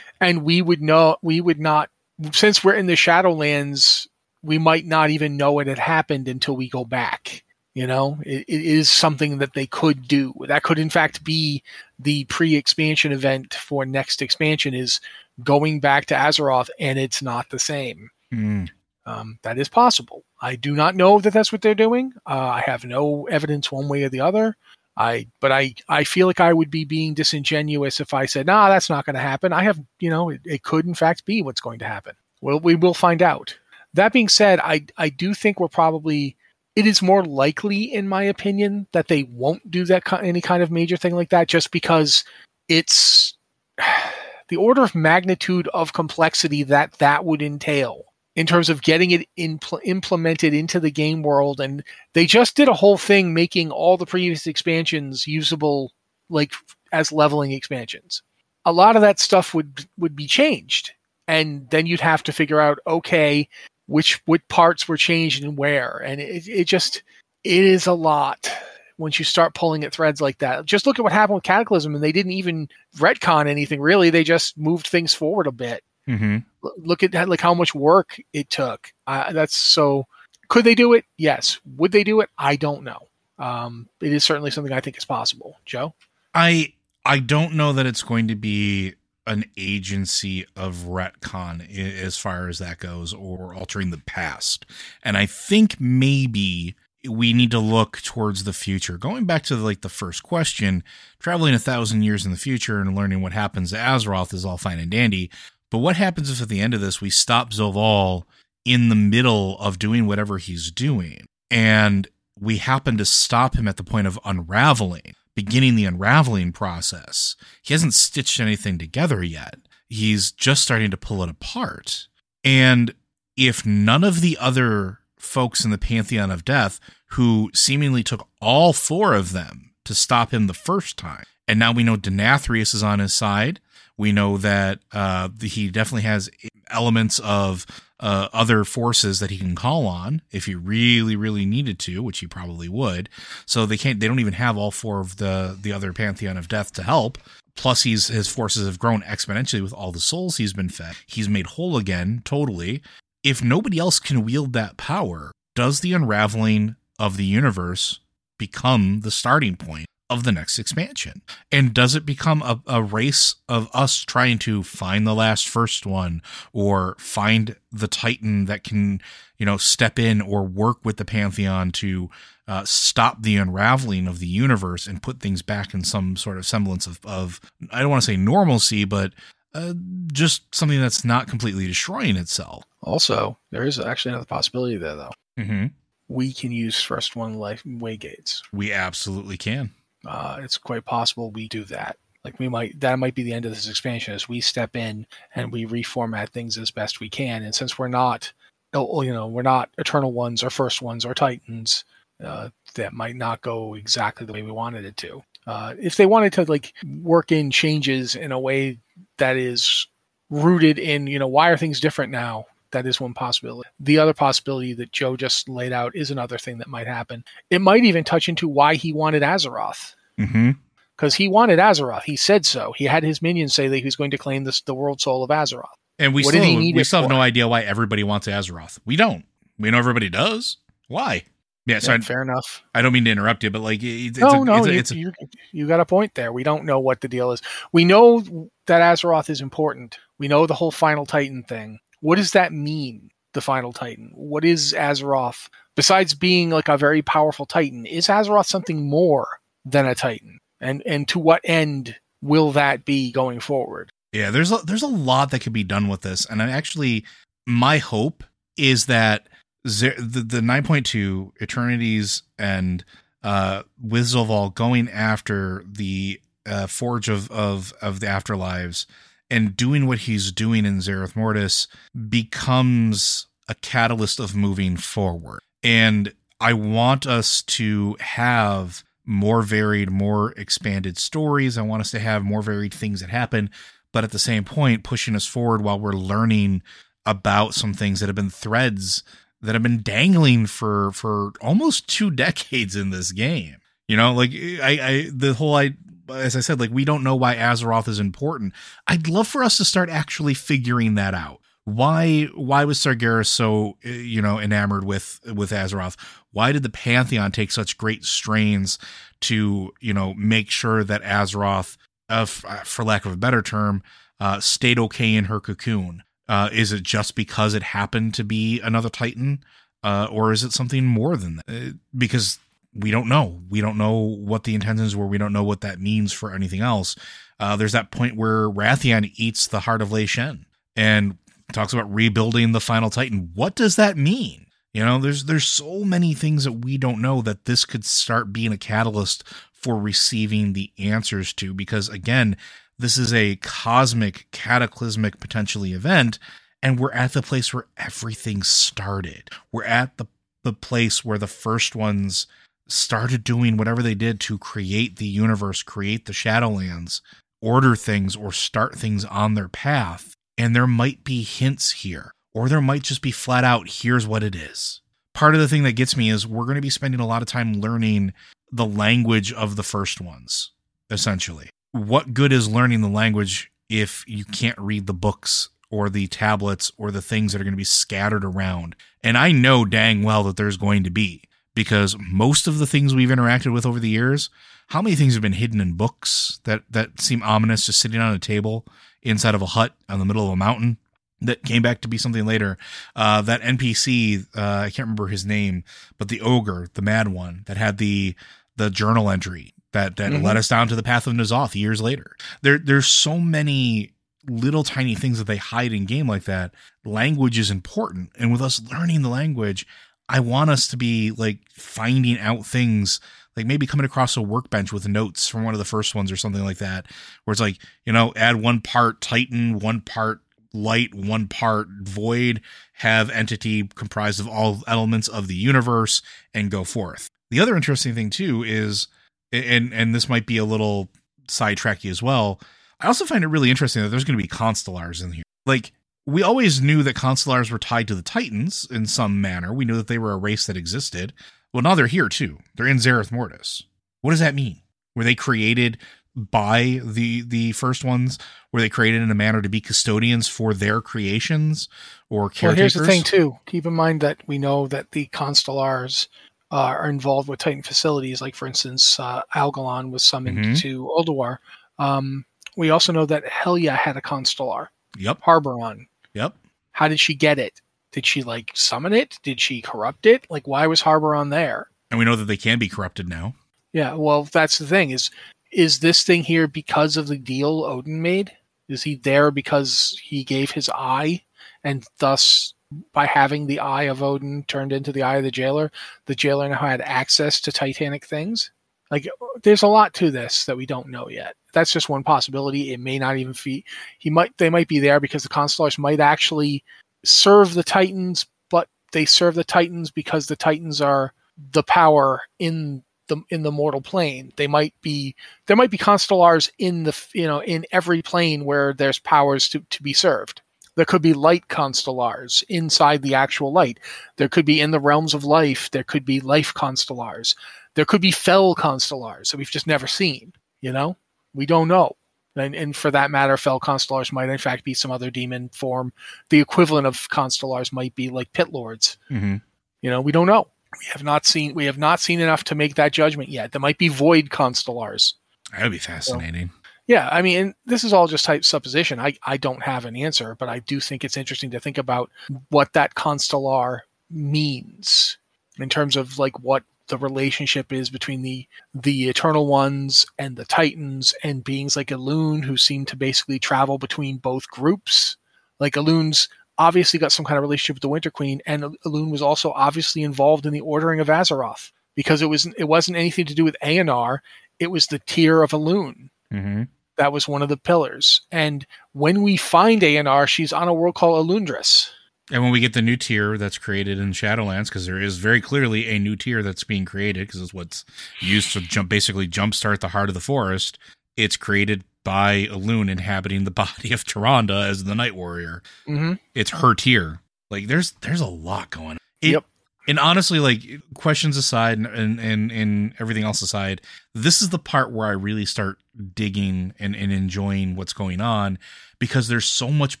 and we would know we would not since we're in the Shadowlands, we might not even know it had happened until we go back. You know, it, it is something that they could do. That could, in fact, be the pre-expansion event for next expansion. Is going back to Azeroth, and it's not the same. Mm. Um, that is possible. I do not know that that's what they're doing. Uh, I have no evidence one way or the other. I but I I feel like I would be being disingenuous if I said, "Nah, that's not going to happen." I have, you know, it, it, could in fact be what's going to happen. Well, we will find out. That being said, I I do think we're probably it is more likely, in my opinion, that they won't do that any kind of major thing like that, just because it's [sighs] the order of magnitude of complexity that that would entail in terms of getting it impl- implemented into the game world. And they just did a whole thing making all the previous expansions usable, like as leveling expansions. A lot of that stuff would would be changed, and then you'd have to figure out, okay, which what parts were changed and where, and it, it just it is a lot once you start pulling at threads like that. Just look at what happened with Cataclysm, and they didn't even retcon anything really. They just moved things forward a bit. Mm-hmm. Look at like how much work it took. Uh, that's so. Could they do it? Yes. Would they do it? I don't know. Um, it is certainly something I think is possible. Joe, I I don't know that it's going to be an agency of retcon as far as that goes or altering the past. And I think maybe we need to look towards the future. Going back to like the first question, traveling a thousand years in the future and learning what happens to Azeroth is all fine and dandy. But what happens if at the end of this we stop Zovaal in the middle of doing whatever he's doing and we happen to stop him at the point of unraveling, beginning the unraveling process? He hasn't stitched anything together yet. He's just starting to pull it apart. And if none of the other folks in the Pantheon of Death who seemingly took all four of them to stop him the first time. And now we know Denathrius is on his side. We know that uh, he definitely has elements of uh, other forces that he can call on if he really, really needed to, which he probably would. So they can't. They don't even have all four of the the other pantheon of death to help. Plus, he's his forces have grown exponentially with all the souls he's been fed. He's made whole again, totally if nobody else can wield that power, does the unraveling of the universe become the starting point of the next expansion? And does it become a, a, race of us trying to find the last first one or find the Titan that can, you know, step in or work with the Pantheon to uh, stop the unraveling of the universe and put things back in some sort of semblance of, of I don't want to say normalcy, but uh, just something that's not completely destroying itself. Also, there is actually another possibility there, though. Mm-hmm. We can use first one life way gates. We absolutely can. Uh, it's quite possible we do that. Like we might that might be the end of this expansion as we step in and we reformat things as best we can. And since we're not, oh, you know, we're not eternal ones or first ones or titans, uh, that might not go exactly the way we wanted it to. Uh, if they wanted to like work in changes in a way that is rooted in, you know, why are things different now? That is one possibility. The other possibility that Joe just laid out is another thing that might happen. It might even touch into why he wanted Azeroth. Mm-hmm because he wanted Azeroth. He said so. He had his minions say that he was going to claim this, the world soul of Azeroth. And we what still, we still have no idea why everybody wants Azeroth. We don't. We know everybody does. Why? Yeah, so yeah, fair enough. I don't mean to interrupt you, but like, it's, no, a, no, it's a, it's you, a, you got a point there. We don't know what the deal is. We know that Azeroth is important. We know the whole Final Titan thing. What does that mean? The Final Titan. What is Azeroth? Besides being like a very powerful Titan, is Azeroth something more than a Titan? And and to what end will that be going forward? Yeah, there's a, there's a lot that could be done with this, and I actually, my hope is that the the 9.2 eternities and uh with going after the uh, forge of of of the afterlives and doing what he's doing in Zereth Mortis becomes a catalyst of moving forward. And I want us to have more varied, more expanded stories. I want us to have more varied things that happen, but at the same point, pushing us forward while we're learning about some things that have been threads that have been dangling for for almost two decades in this game. You know, like I, I the whole I as I said, like we don't know why Azeroth is important. I'd love for us to start actually figuring that out. Why why was Sargeras so you know enamored with with Azeroth? Why did the Pantheon take such great strains to you know make sure that Azeroth, uh, for lack of a better term, uh, stayed okay in her cocoon? Uh, is it just because it happened to be another Titan, uh, or is it something more than that? Uh, because we don't know. We don't know what the intentions were. We don't know what that means for anything else. Uh, there's that point where Rathian eats the heart of Lei Shen and talks about rebuilding the final Titan. What does that mean? You know, there's there's so many things that we don't know that this could start being a catalyst for receiving the answers to. Because again, this is a cosmic, cataclysmic, potentially event, and we're at the place where everything started. We're at the the place where the first ones started doing whatever they did to create the universe, create the Shadowlands, order things, or start things on their path. And there might be hints here, or there might just be flat out, here's what it is. Part of the thing that gets me is we're going to be spending a lot of time learning the language of the first ones, essentially what good is learning the language if you can't read the books or the tablets or the things that are going to be scattered around? And I know dang well that there's going to be because most of the things we've interacted with over the years, how many things have been hidden in books that that seem ominous just sitting on a table inside of a hut on the middle of a mountain that came back to be something later. Uh, that NPC, uh, I can't remember his name, but the ogre, the mad one that had the the journal entry that that Mhm. led us down to the path of N'Zoth years later. There there's so many little tiny things that they hide in game like that. Language is important, and with us learning the language, I want us to be like finding out things like maybe coming across a workbench with notes from one of the first ones or something like that, where it's like, you know, add one part Titan, one part light, one part void, have entity comprised of all elements of the universe, and go forth. The other interesting thing too is, and and this might be a little sidetracky as well. I also find it really interesting that there's going to be constellars in here. Like we always knew that constellars were tied to the Titans in some manner. We knew that they were a race that existed. Well, now they're here too. They're in Zereth Mortis. What does that mean? Were they created by the the first ones? Were they created in a manner to be custodians for their creations or caretakers? Well, here's the thing too. Keep in mind that we know that the Constellars uh, are involved with Titan facilities. Like for instance, uh, Algalon was summoned Mhm. to Ulduar. Um, we also know that Helya had a Constellar, Yep. Harbaron. Yep. How did she get it? Did she like summon it? Did she corrupt it? Like why was Harbaron there? And we know that they can be corrupted now. Yeah, well, that's the thing. Is is this thing here because of the deal Odin made? Is he there because he gave his eye, and thus by having the eye of Odin turned into the eye of the jailer, the jailer now had access to Titanic things? Like, there's a lot to this that we don't know yet. That's just one possibility. It may not even be. He might. They might be there because the Constellars might actually serve the Titans, but they serve the Titans because the Titans are the power in the in the mortal plane. They might be there might be constellars in the you know in every plane where there's powers to, to be served. There could be light constellars inside the actual light. There could be in the realms of life. There could be life constellars. There could be fell constellars that we've just never seen. You know, we don't know. And, and for that matter, fell constellars might in fact be some other demon form. The equivalent of constellars might be like pit lords. Mm-hmm. You know, we don't know. We have not seen we have not seen enough to make that judgment yet. There might be void constellars. That would be fascinating. Yeah, I mean, this is all just type supposition. I, I don't have an answer, but I do think it's interesting to think about what that constellar means in terms of like what the relationship is between the the eternal ones and the titans and beings like Elune who seem to basically travel between both groups. Like Elune's obviously got some kind of relationship with the Winter Queen, and Elune was also obviously involved in the ordering of Azeroth because it was it wasn't anything to do with Eonar. It was the Tear of Elune Mm-hmm. that was one of the pillars. And when we find Eonar, she's on a world called Alundris. And when we get the new tear that's created in Shadowlands, because there is very clearly a new tear that's being created, because it's what's used to jump basically jumpstart the heart of the forest. It's created by Elune inhabiting the [laughs] body of Tyrande as the Night Warrior. Mm-hmm. It's her tear. Like there's there's a lot going on. It- Yep. And honestly, like questions aside and, and and everything else aside, this is the part where I really start digging and, and enjoying what's going on because there's so much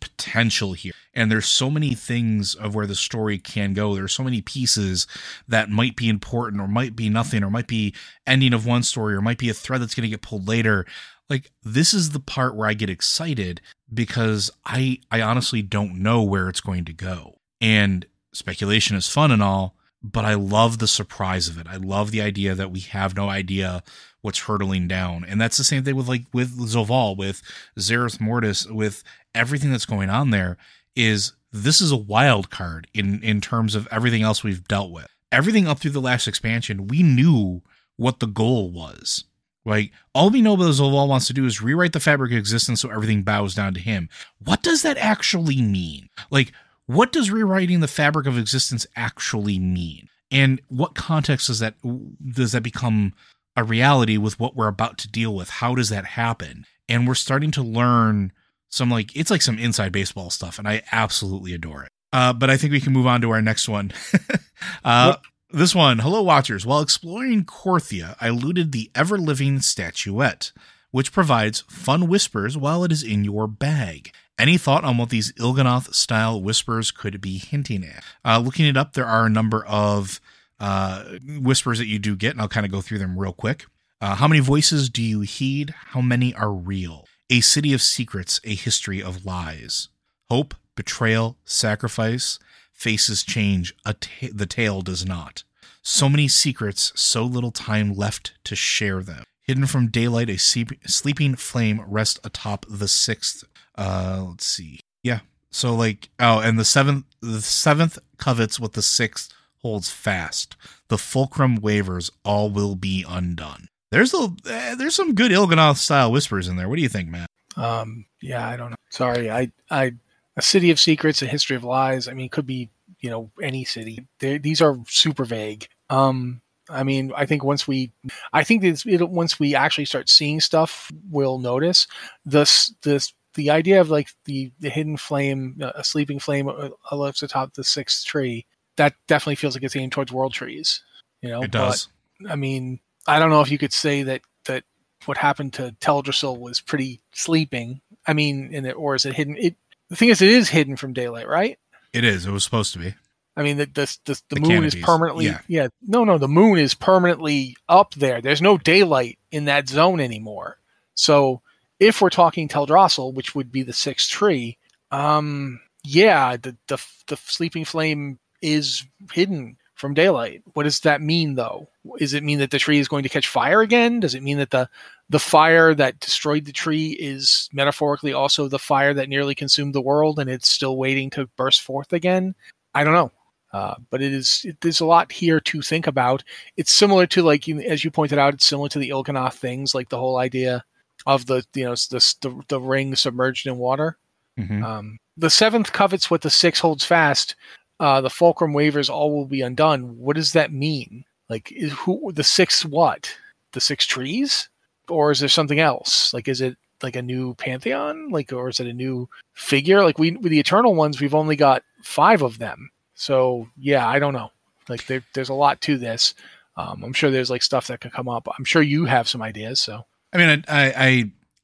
potential here. And there's so many things of where the story can go. There's so many pieces that might be important or might be nothing or might be ending of one story or might be a thread that's going to get pulled later. Like this is the part where i get excited because i i honestly don't know where it's going to go. And speculation is fun and all but i love the surprise of it i love the idea that we have no idea what's hurtling down. And that's the same thing with like with Zovaal, with Zereth Mortis, with everything that's going on there is this is a wild card in in terms of everything else we've dealt with. Everything up through the last expansion, we knew what the goal was. Like all we know about Zovaal wants to do is rewrite the fabric of existence so everything bows down to him. What does that actually mean? Like what does rewriting the fabric of existence actually mean? And what context does that does that become a reality with what we're about to deal with. How does that happen? And we're starting to learn some like it's like some inside baseball stuff, and I absolutely adore it. Uh, but I think we can move on to our next one. [laughs] uh, This one, hello watchers. While exploring Korthia, I looted the ever living statuette, which provides fun whispers while it is in your bag. Any thought on what these Il'gynoth style whispers could be hinting at? Uh, looking it up, there are a number of uh, whispers that you do get, and I'll kind of go through them real quick. Uh, how many voices do you heed? How many are real? A city of secrets, a history of lies. Hope, betrayal, sacrifice, faces change, ta- the tale does not. So many secrets, so little time left to share them. Hidden from daylight, a sleep- sleeping flame rests atop the sixth. Uh, let's see. Yeah. So like, oh, and the seventh, the seventh covets what the sixth holds fast. The fulcrum wavers, all will be undone. There's a eh, there's some good Il'gynoth style whispers in there. What do you think, Matt? Um, yeah, I don't know. Sorry, I, I, a city of secrets, a history of lies. I mean, could be you know any city. they these are super vague. Um, I mean, I think once we, I think this, it, once we actually start seeing stuff, we'll notice this this the idea of like the the hidden flame, uh, a sleeping flame lifts atop the sixth tree. That definitely feels like it's aimed towards world trees. You know, It does. But, I mean, I don't know if you could say that that what happened to Teldrassil was pretty sleeping. I mean, in it, or is it hidden? It the thing is, it is hidden from daylight, right? It is. It was supposed to be. I mean, the the the, the, The moon is permanently yeah. yeah. No, no, the moon is permanently up there. There's no daylight in that zone anymore. So if we're talking Teldrassil, which would be the sixth tree, um, yeah, the the the sleeping flame is hidden from daylight. What does that mean, though? Does it mean that the tree is going to catch fire again? Does it mean that the the fire that destroyed the tree is metaphorically also the fire that nearly consumed the world, and it's still waiting to burst forth again? I don't know. Uh, but it is it, there's a lot here to think about. It's similar to like as you pointed out, it's similar to the Il'gynoth things, like the whole idea of the you know the the, the ring submerged in water. Mhm. Um, the seventh covets what the six holds fast. Uh, the fulcrum wavers, all will be undone. What does that mean? Like, is who the six? What the six trees, or is there something else? Like, is it like a new pantheon? Like, or is it a new figure? Like, we with the eternal ones, we've only got five of them. So yeah, I don't know. Like, there, there's a lot to this. Um, I'm sure there's like stuff that could come up. I'm sure you have some ideas. So I mean, I,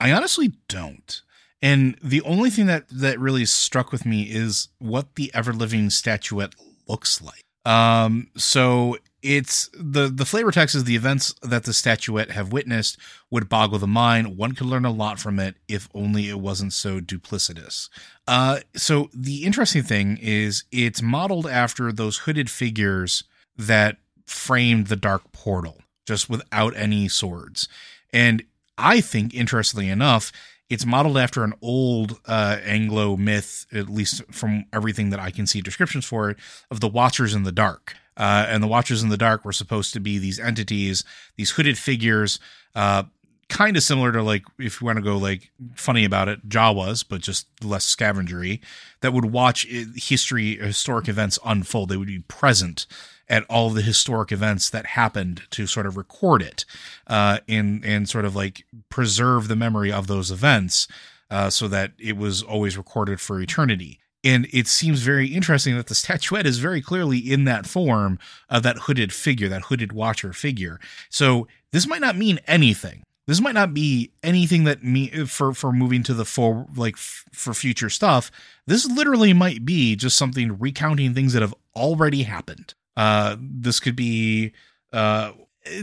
I, I, honestly don't. And the only thing that that really struck with me is what the ever living statuette looks like. Um, so it's the the flavor text is the events that the statuette have witnessed would boggle the mind. One could learn a lot from it if only it wasn't so duplicitous. Uh, so the interesting thing is it's modeled after those hooded figures that framed the dark portal, just without any swords. And I think, interestingly enough, it's modeled after an old uh, Anglo myth, at least from everything that I can see descriptions for it, of the Watchers in the Dark. Uh, and the Watchers in the Dark were supposed to be these entities, these hooded figures, uh, kind of similar to like, if you want to go like funny about it, Jawas, but just less scavengery, that would watch history, historic events unfold. They would be present at all the historic events that happened to sort of record it uh, and and sort of like preserve the memory of those events uh, so that it was always recorded for eternity. And it seems very interesting that the statuette is very clearly in that form of that hooded figure, that hooded watcher figure. So this might not mean anything. This might not be anything that me for for moving to the for like f- for future stuff. This literally might be just something recounting things that have already happened. Uh, this could be uh,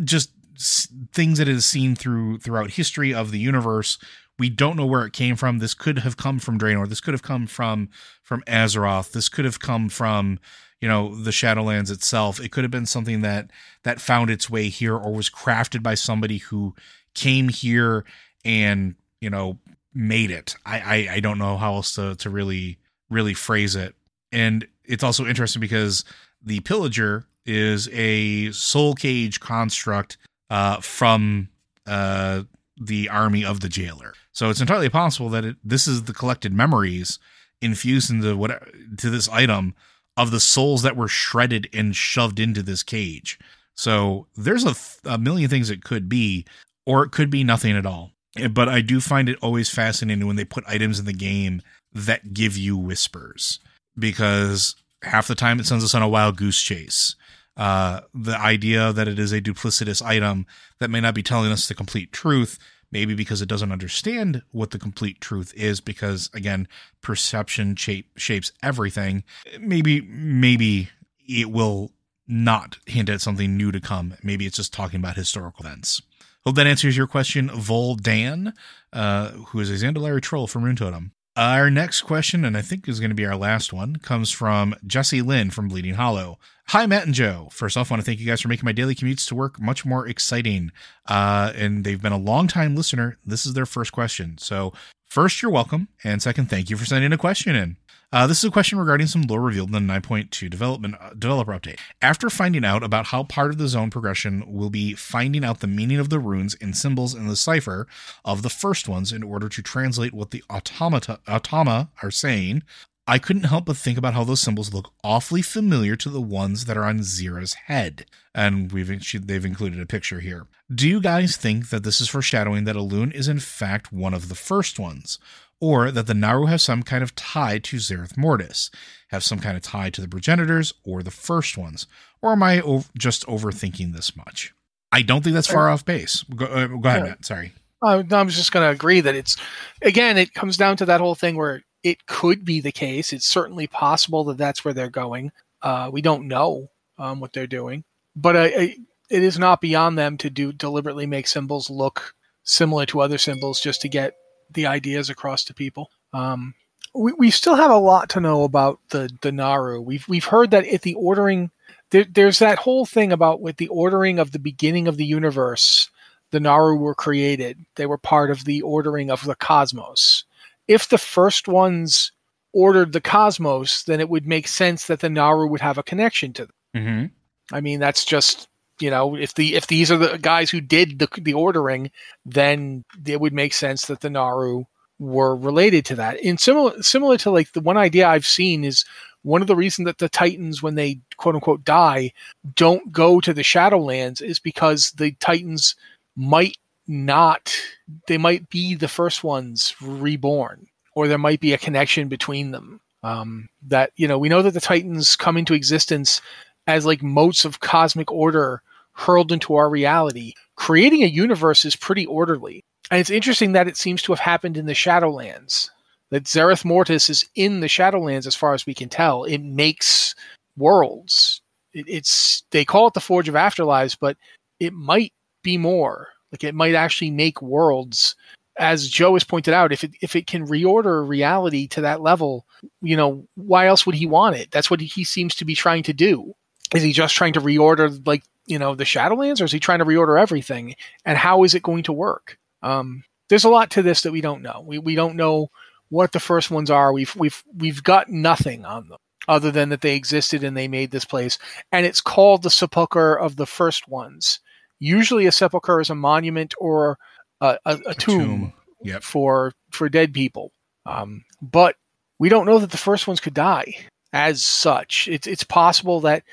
just s- things that is seen through throughout history of the universe. We don't know where it came from. This could have come from Draenor. This could have come from from Azeroth. This could have come from you know the Shadowlands itself. It could have been something that that found its way here or was crafted by somebody who came here and you know made it. I I, I don't know how else to to really really phrase it. And it's also interesting because the pillager is a soul cage construct uh, from uh, the army of the jailer. So it's entirely possible that it, this is the collected memories infused into what to this item of the souls that were shredded and shoved into this cage. So there's a, th- a million things it could be, or it could be nothing at all. Eh, But I do find it always fascinating when they put items in the game that give you whispers because half the time it sends us on a wild goose chase. Uh, the idea that it is a duplicitous item that may not be telling us the complete truth, maybe because it doesn't understand what the complete truth is, because again, perception shape, shapes everything. Maybe, maybe it will not hint at something new to come. Maybe it's just talking about historical events. Hope that answers your question, Vol Dan, uh, who is a Zandalari troll from Runetotem. Our next question, and I think is going to be our last one, comes from Jesse Lynn from Bleeding Hollow. Hi, Matt and Joe. First off, I want to thank you guys for making my daily commutes to work much more exciting. Uh, and they've been a long time listener. This is their first question. So, first, you're welcome. And second, thank you for sending a question in. Uh, this is a question regarding some lore revealed in the 9.2 development uh, developer update. After finding out about how part of the zone progression will be finding out the meaning of the runes and symbols in the cipher of the first ones in order to translate what the automata automa are saying, I couldn't help but think about how those symbols look awfully familiar to the ones that are on Xe'ra's head. And we've they've included a picture here. Do you guys think that this is foreshadowing that Elune is in fact one of the first ones? Or that the Naaru have some kind of tie to Zereth Mortis, have some kind of tie to the progenitors or the first ones. Or am I just overthinking this much? I don't think that's far off base. Go, uh, go ahead, yeah. Matt. Sorry. Uh, I was just going to agree that it's, again, it comes down to that whole thing where it could be the case. It's certainly possible that that's where they're going. Uh, we don't know um, what they're doing, but it is not beyond them to do deliberately make symbols look similar to other symbols just to get the ideas across to people. Um, we, we still have a lot to know about the the Naaru. We've we've heard that at the ordering, there, there's that whole thing about with the ordering of the beginning of the universe. The Naaru were created. They were part of the ordering of the cosmos. If the first ones ordered the cosmos, then it would make sense that the Naaru would have a connection to them. Mm-hmm. I mean, that's just you know if the if these are the guys who did the the ordering then it would make sense that the naaru were related to that. And similar similar to like the one idea i've seen is one of the reasons that the titans when they quote unquote die don't go to the shadowlands is because the titans might not they might be the first ones reborn or there might be a connection between them. Um, that you know we know that the titans come into existence as like motes of cosmic order hurled into our reality. Creating a universe is pretty orderly. And it's interesting that it seems to have happened in the Shadowlands. That Zereth Mortis is in the Shadowlands as far as we can tell. It makes worlds. It, it's they call it the Forge of Afterlives, but it might be more. Like it might actually make worlds as Joe has pointed out, if it if it can reorder reality to that level, you know, why else would he want it? That's what he seems to be trying to do. Is he just trying to reorder like you know the Shadowlands, or is he trying to reorder everything? And how is it going to work? Um, there's a lot to this that we don't know. We we don't know what the first ones are. We've we've we've got nothing on them other than that they existed and they made this place, and it's called the Sepulcher of the First Ones. Usually, a sepulcher is a monument or a, a, a tomb, tomb. Yep. for for dead people. Um, but we don't know that the first ones could die as such. It's it's possible that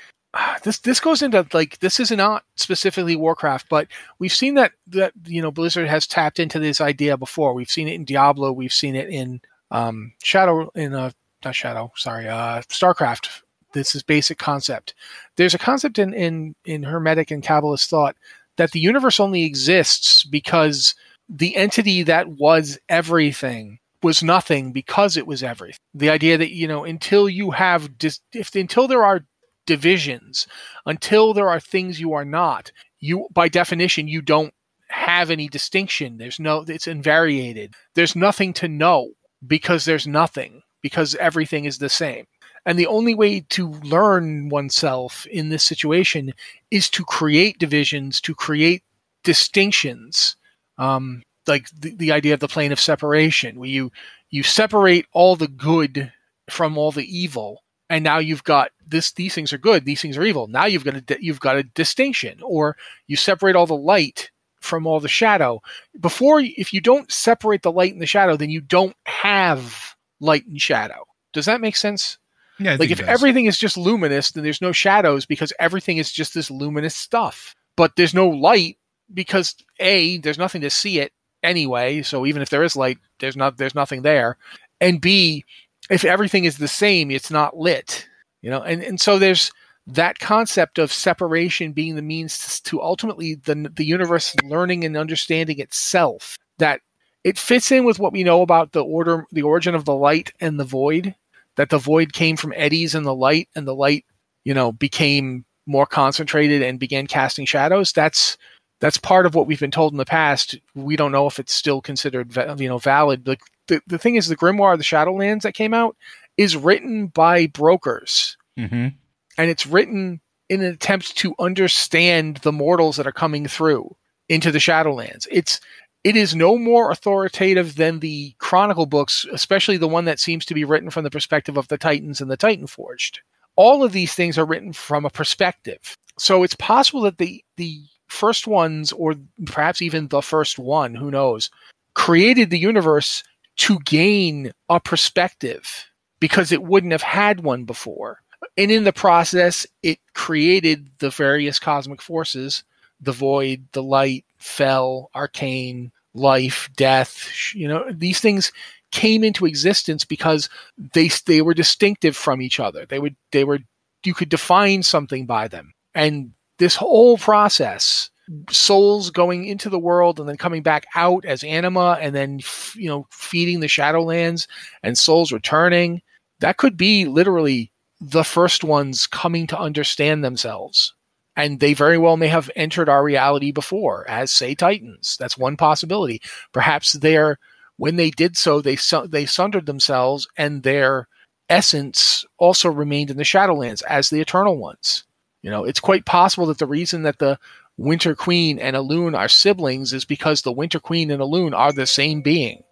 this this goes into like this is not specifically Warcraft, but we've seen that that you know Blizzard has tapped into this idea before. We've seen it in Diablo, we've seen it in um, Shadow in uh, not Shadow, sorry, uh, StarCraft. This is basic concept. There's a concept in in in Hermetic and Kabbalist thought that the universe only exists because the entity that was everything was nothing because it was everything. The idea that you know until you have dis- if until there are divisions. Until there are things you are not you by definition you don't have any distinction. There's no it's invariated. There's nothing to know because there's nothing because everything is the same. And the only way to learn oneself in this situation is to create divisions to create distinctions. Um, like the, the idea of the plane of separation where you you separate all the good from all the evil and now you've got this these things are good these things are evil. Now you've got a you've got a distinction or you separate all the light from all the shadow. Before if you don't separate the light and the shadow then you don't have light and shadow. Does that make sense? Yeah like if everything is just luminous then there's no shadows because everything is just this luminous stuff. But there's no light because a there's nothing to see it anyway so even if there is light there's not there's nothing there. And b if everything is the same, it's not lit. You know, and, and so there's that concept of separation being the means to ultimately the the universe learning and understanding itself. That it fits in with what we know about the order, the origin of the light and the void. That the void came from eddies in the light, and the light, you know, became more concentrated and began casting shadows. That's that's part of what we've been told in the past. We don't know if it's still considered you know valid. The, the, the thing is, the Grimoire of the Shadowlands that came out is written by brokers, Mm-hmm. and it's written in an attempt to understand the mortals that are coming through into the Shadowlands. It's it is no more authoritative than the Chronicle books, especially the one that seems to be written from the perspective of the Titans and the Titan Forged. All of these things are written from a perspective. So it's possible that the the first ones, or perhaps even the first one, who knows, created the universe to gain a perspective because it wouldn't have had one before. And in the process, it created the various cosmic forces the void, the light, fell, arcane, life, death. You know, these things came into existence because they they were distinctive from each other. They would they were you could define something by them. And this whole process, souls going into the world and then coming back out as anima, and then you know feeding the Shadowlands, and souls returning. That could be literally the first ones coming to understand themselves. And they very well may have entered our reality before as say titans. That's one possibility. Perhaps they're when they did so they su- they sundered themselves and their essence also remained in the shadowlands as the eternal ones you know it's quite possible that the reason that the winter queen and Elune are siblings is because the winter queen and Elune are the same being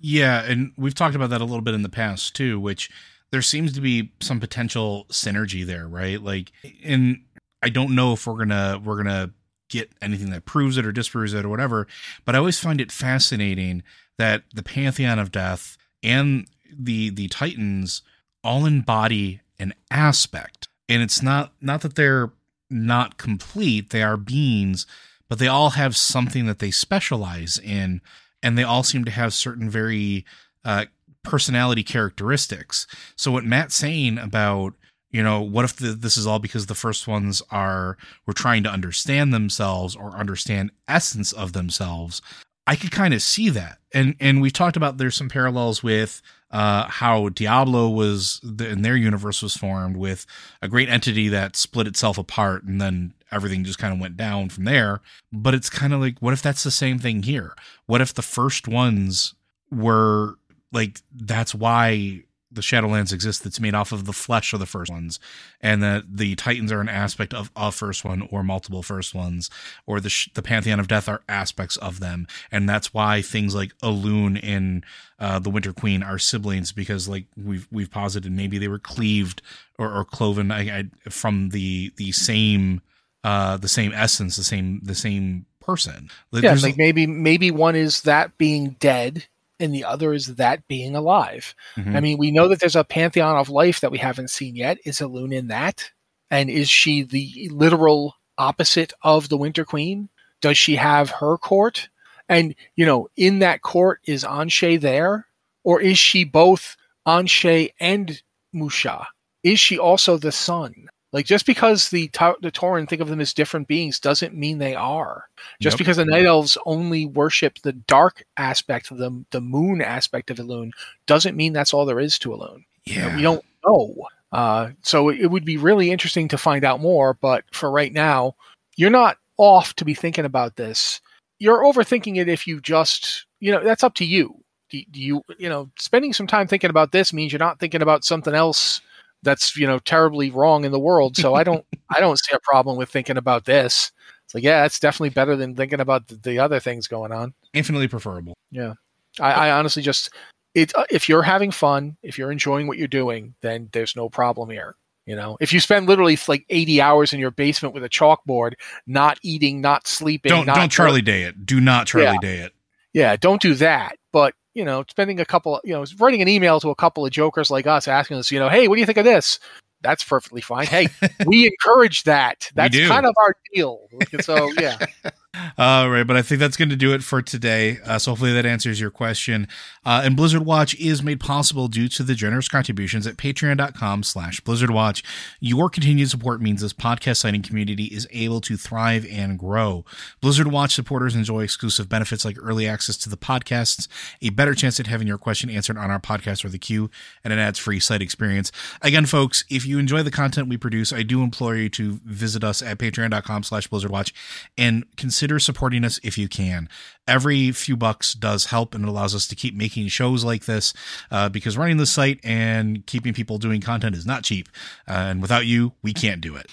Yeah, and we've talked about that a little bit in the past too, which there seems to be some potential synergy there, right? Like in I don't know if we're gonna we're gonna get anything that proves it or disproves it or whatever, but I always find it fascinating that the Pantheon of Death and the the Titans all embody an aspect. And it's not not that they're not complete, they are beings, but they all have something that they specialize in, and they all seem to have certain very uh, personality characteristics. So what Matt's saying about you know what if the, this is all because the first ones are were trying to understand themselves or understand essence of themselves i could kind of see that. And and we talked about there's some parallels with uh how diablo was in their universe was formed with a great entity that split itself apart and then everything just kind of went down from there. But it's kind of like what if that's the same thing here? What if the first ones were like that's why the Shadowlands exist that's made off of the flesh of the first ones, and that the Titans are an aspect of a first one or multiple first ones, or the the Pantheon of Death are aspects of them, and that's why things like Elune and uh, the Winter Queen are siblings because, like we've we've posited, maybe they were cleaved or, or cloven I, I, from the the same uh the same essence, the same the same person. Like, yeah, like maybe maybe one is that being dead and the other is that being alive. Mm-hmm. I mean, we know that there's a pantheon of life that we haven't seen yet. Is Elune in that? And is she the literal opposite of the Winter Queen? Does she have her court? And, you know, in that court, is An'she there? Or is she both An'she and Musha? Is she also the sun? Like just because the the Tauren think of them as different beings doesn't mean they are. Just because the Night Elves only worship the dark aspect of the the moon aspect of Elune doesn't mean that's all there is to Elune. Yeah, we don't know. Uh, so it would be really interesting to find out more. But for right now, you're not off to be thinking about this. You're overthinking it if you just you know that's up to you. Do, do you you know spending some time thinking about this means you're not thinking about something else that's you know terribly wrong in the world. So I don't [laughs] I don't see a problem with thinking about this. It's like yeah, it's definitely better than thinking about the, the other things going on. Infinitely preferable. Yeah, I, I honestly just it uh, if you're having fun, if you're enjoying what you're doing, then there's no problem here. You know, if you spend literally like 80 hours in your basement with a chalkboard, not eating, not sleeping, don't not don't Charlie Day it. Do not Charlie yeah. Day it. Yeah, don't do that. But you know, spending a couple, you know, writing an email to a couple of jokers like us asking us, you know, hey, what do you think of this? That's perfectly fine. Hey, [laughs] we encourage that. That's kind of our deal. So, yeah. [laughs] All right, but I think that's going to do it for today. Uh, so hopefully that answers your question. Uh, and Blizzard Watch is made possible due to the generous contributions at patreon.com slash blizzardwatch. Your continued support means this podcast signing community is able to thrive and grow. Blizzard Watch supporters enjoy exclusive benefits like early access to the podcasts, a better chance at having your question answered on our podcast or the queue, and an ads-free site experience. Again, folks, if you enjoy the content we produce, I do implore you to visit us at patreon.com slash blizzardwatch and consider consider supporting us if you can. Every few bucks does help and it allows us to keep making shows like this uh, because running the site and keeping people doing content is not cheap. Uh, and without you, we can't do it.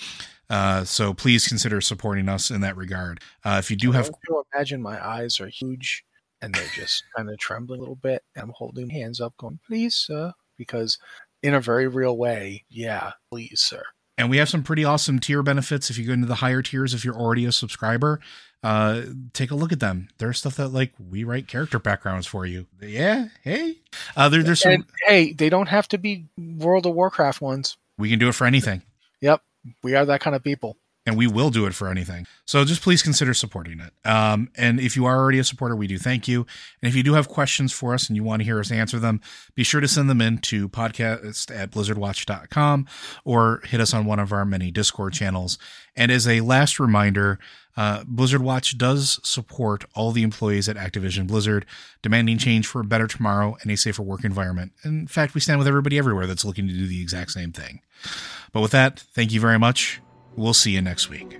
Uh, so please consider supporting us in that regard. Uh, if you do have, you imagine my eyes are huge and they're just kind of trembling a little bit. And I'm holding hands up, going, "Please, sir," because in a very real way, yeah, please, sir. And we have some pretty awesome tier benefits. If you go into the higher tiers, if you're already a subscriber, uh, take a look at them. There's stuff that like we write character backgrounds for you. Yeah, hey, uh, there, there's some. And, hey, they don't have to be World of Warcraft ones. We can do it for anything. Yep, we are that kind of people and we will do it for anything. So just please consider supporting it. Um, and if you are already a supporter, we do thank you. And if you do have questions for us and you want to hear us answer them, be sure to send them in to podcast at blizzardwatch.com or hit us on one of our many Discord channels. And as a last reminder, uh, Blizzard Watch does support all the employees at Activision Blizzard, demanding change for a better tomorrow and a safer work environment. In fact, we stand with everybody everywhere that's looking to do the exact same thing. But with that, thank you very much We'll see you next week.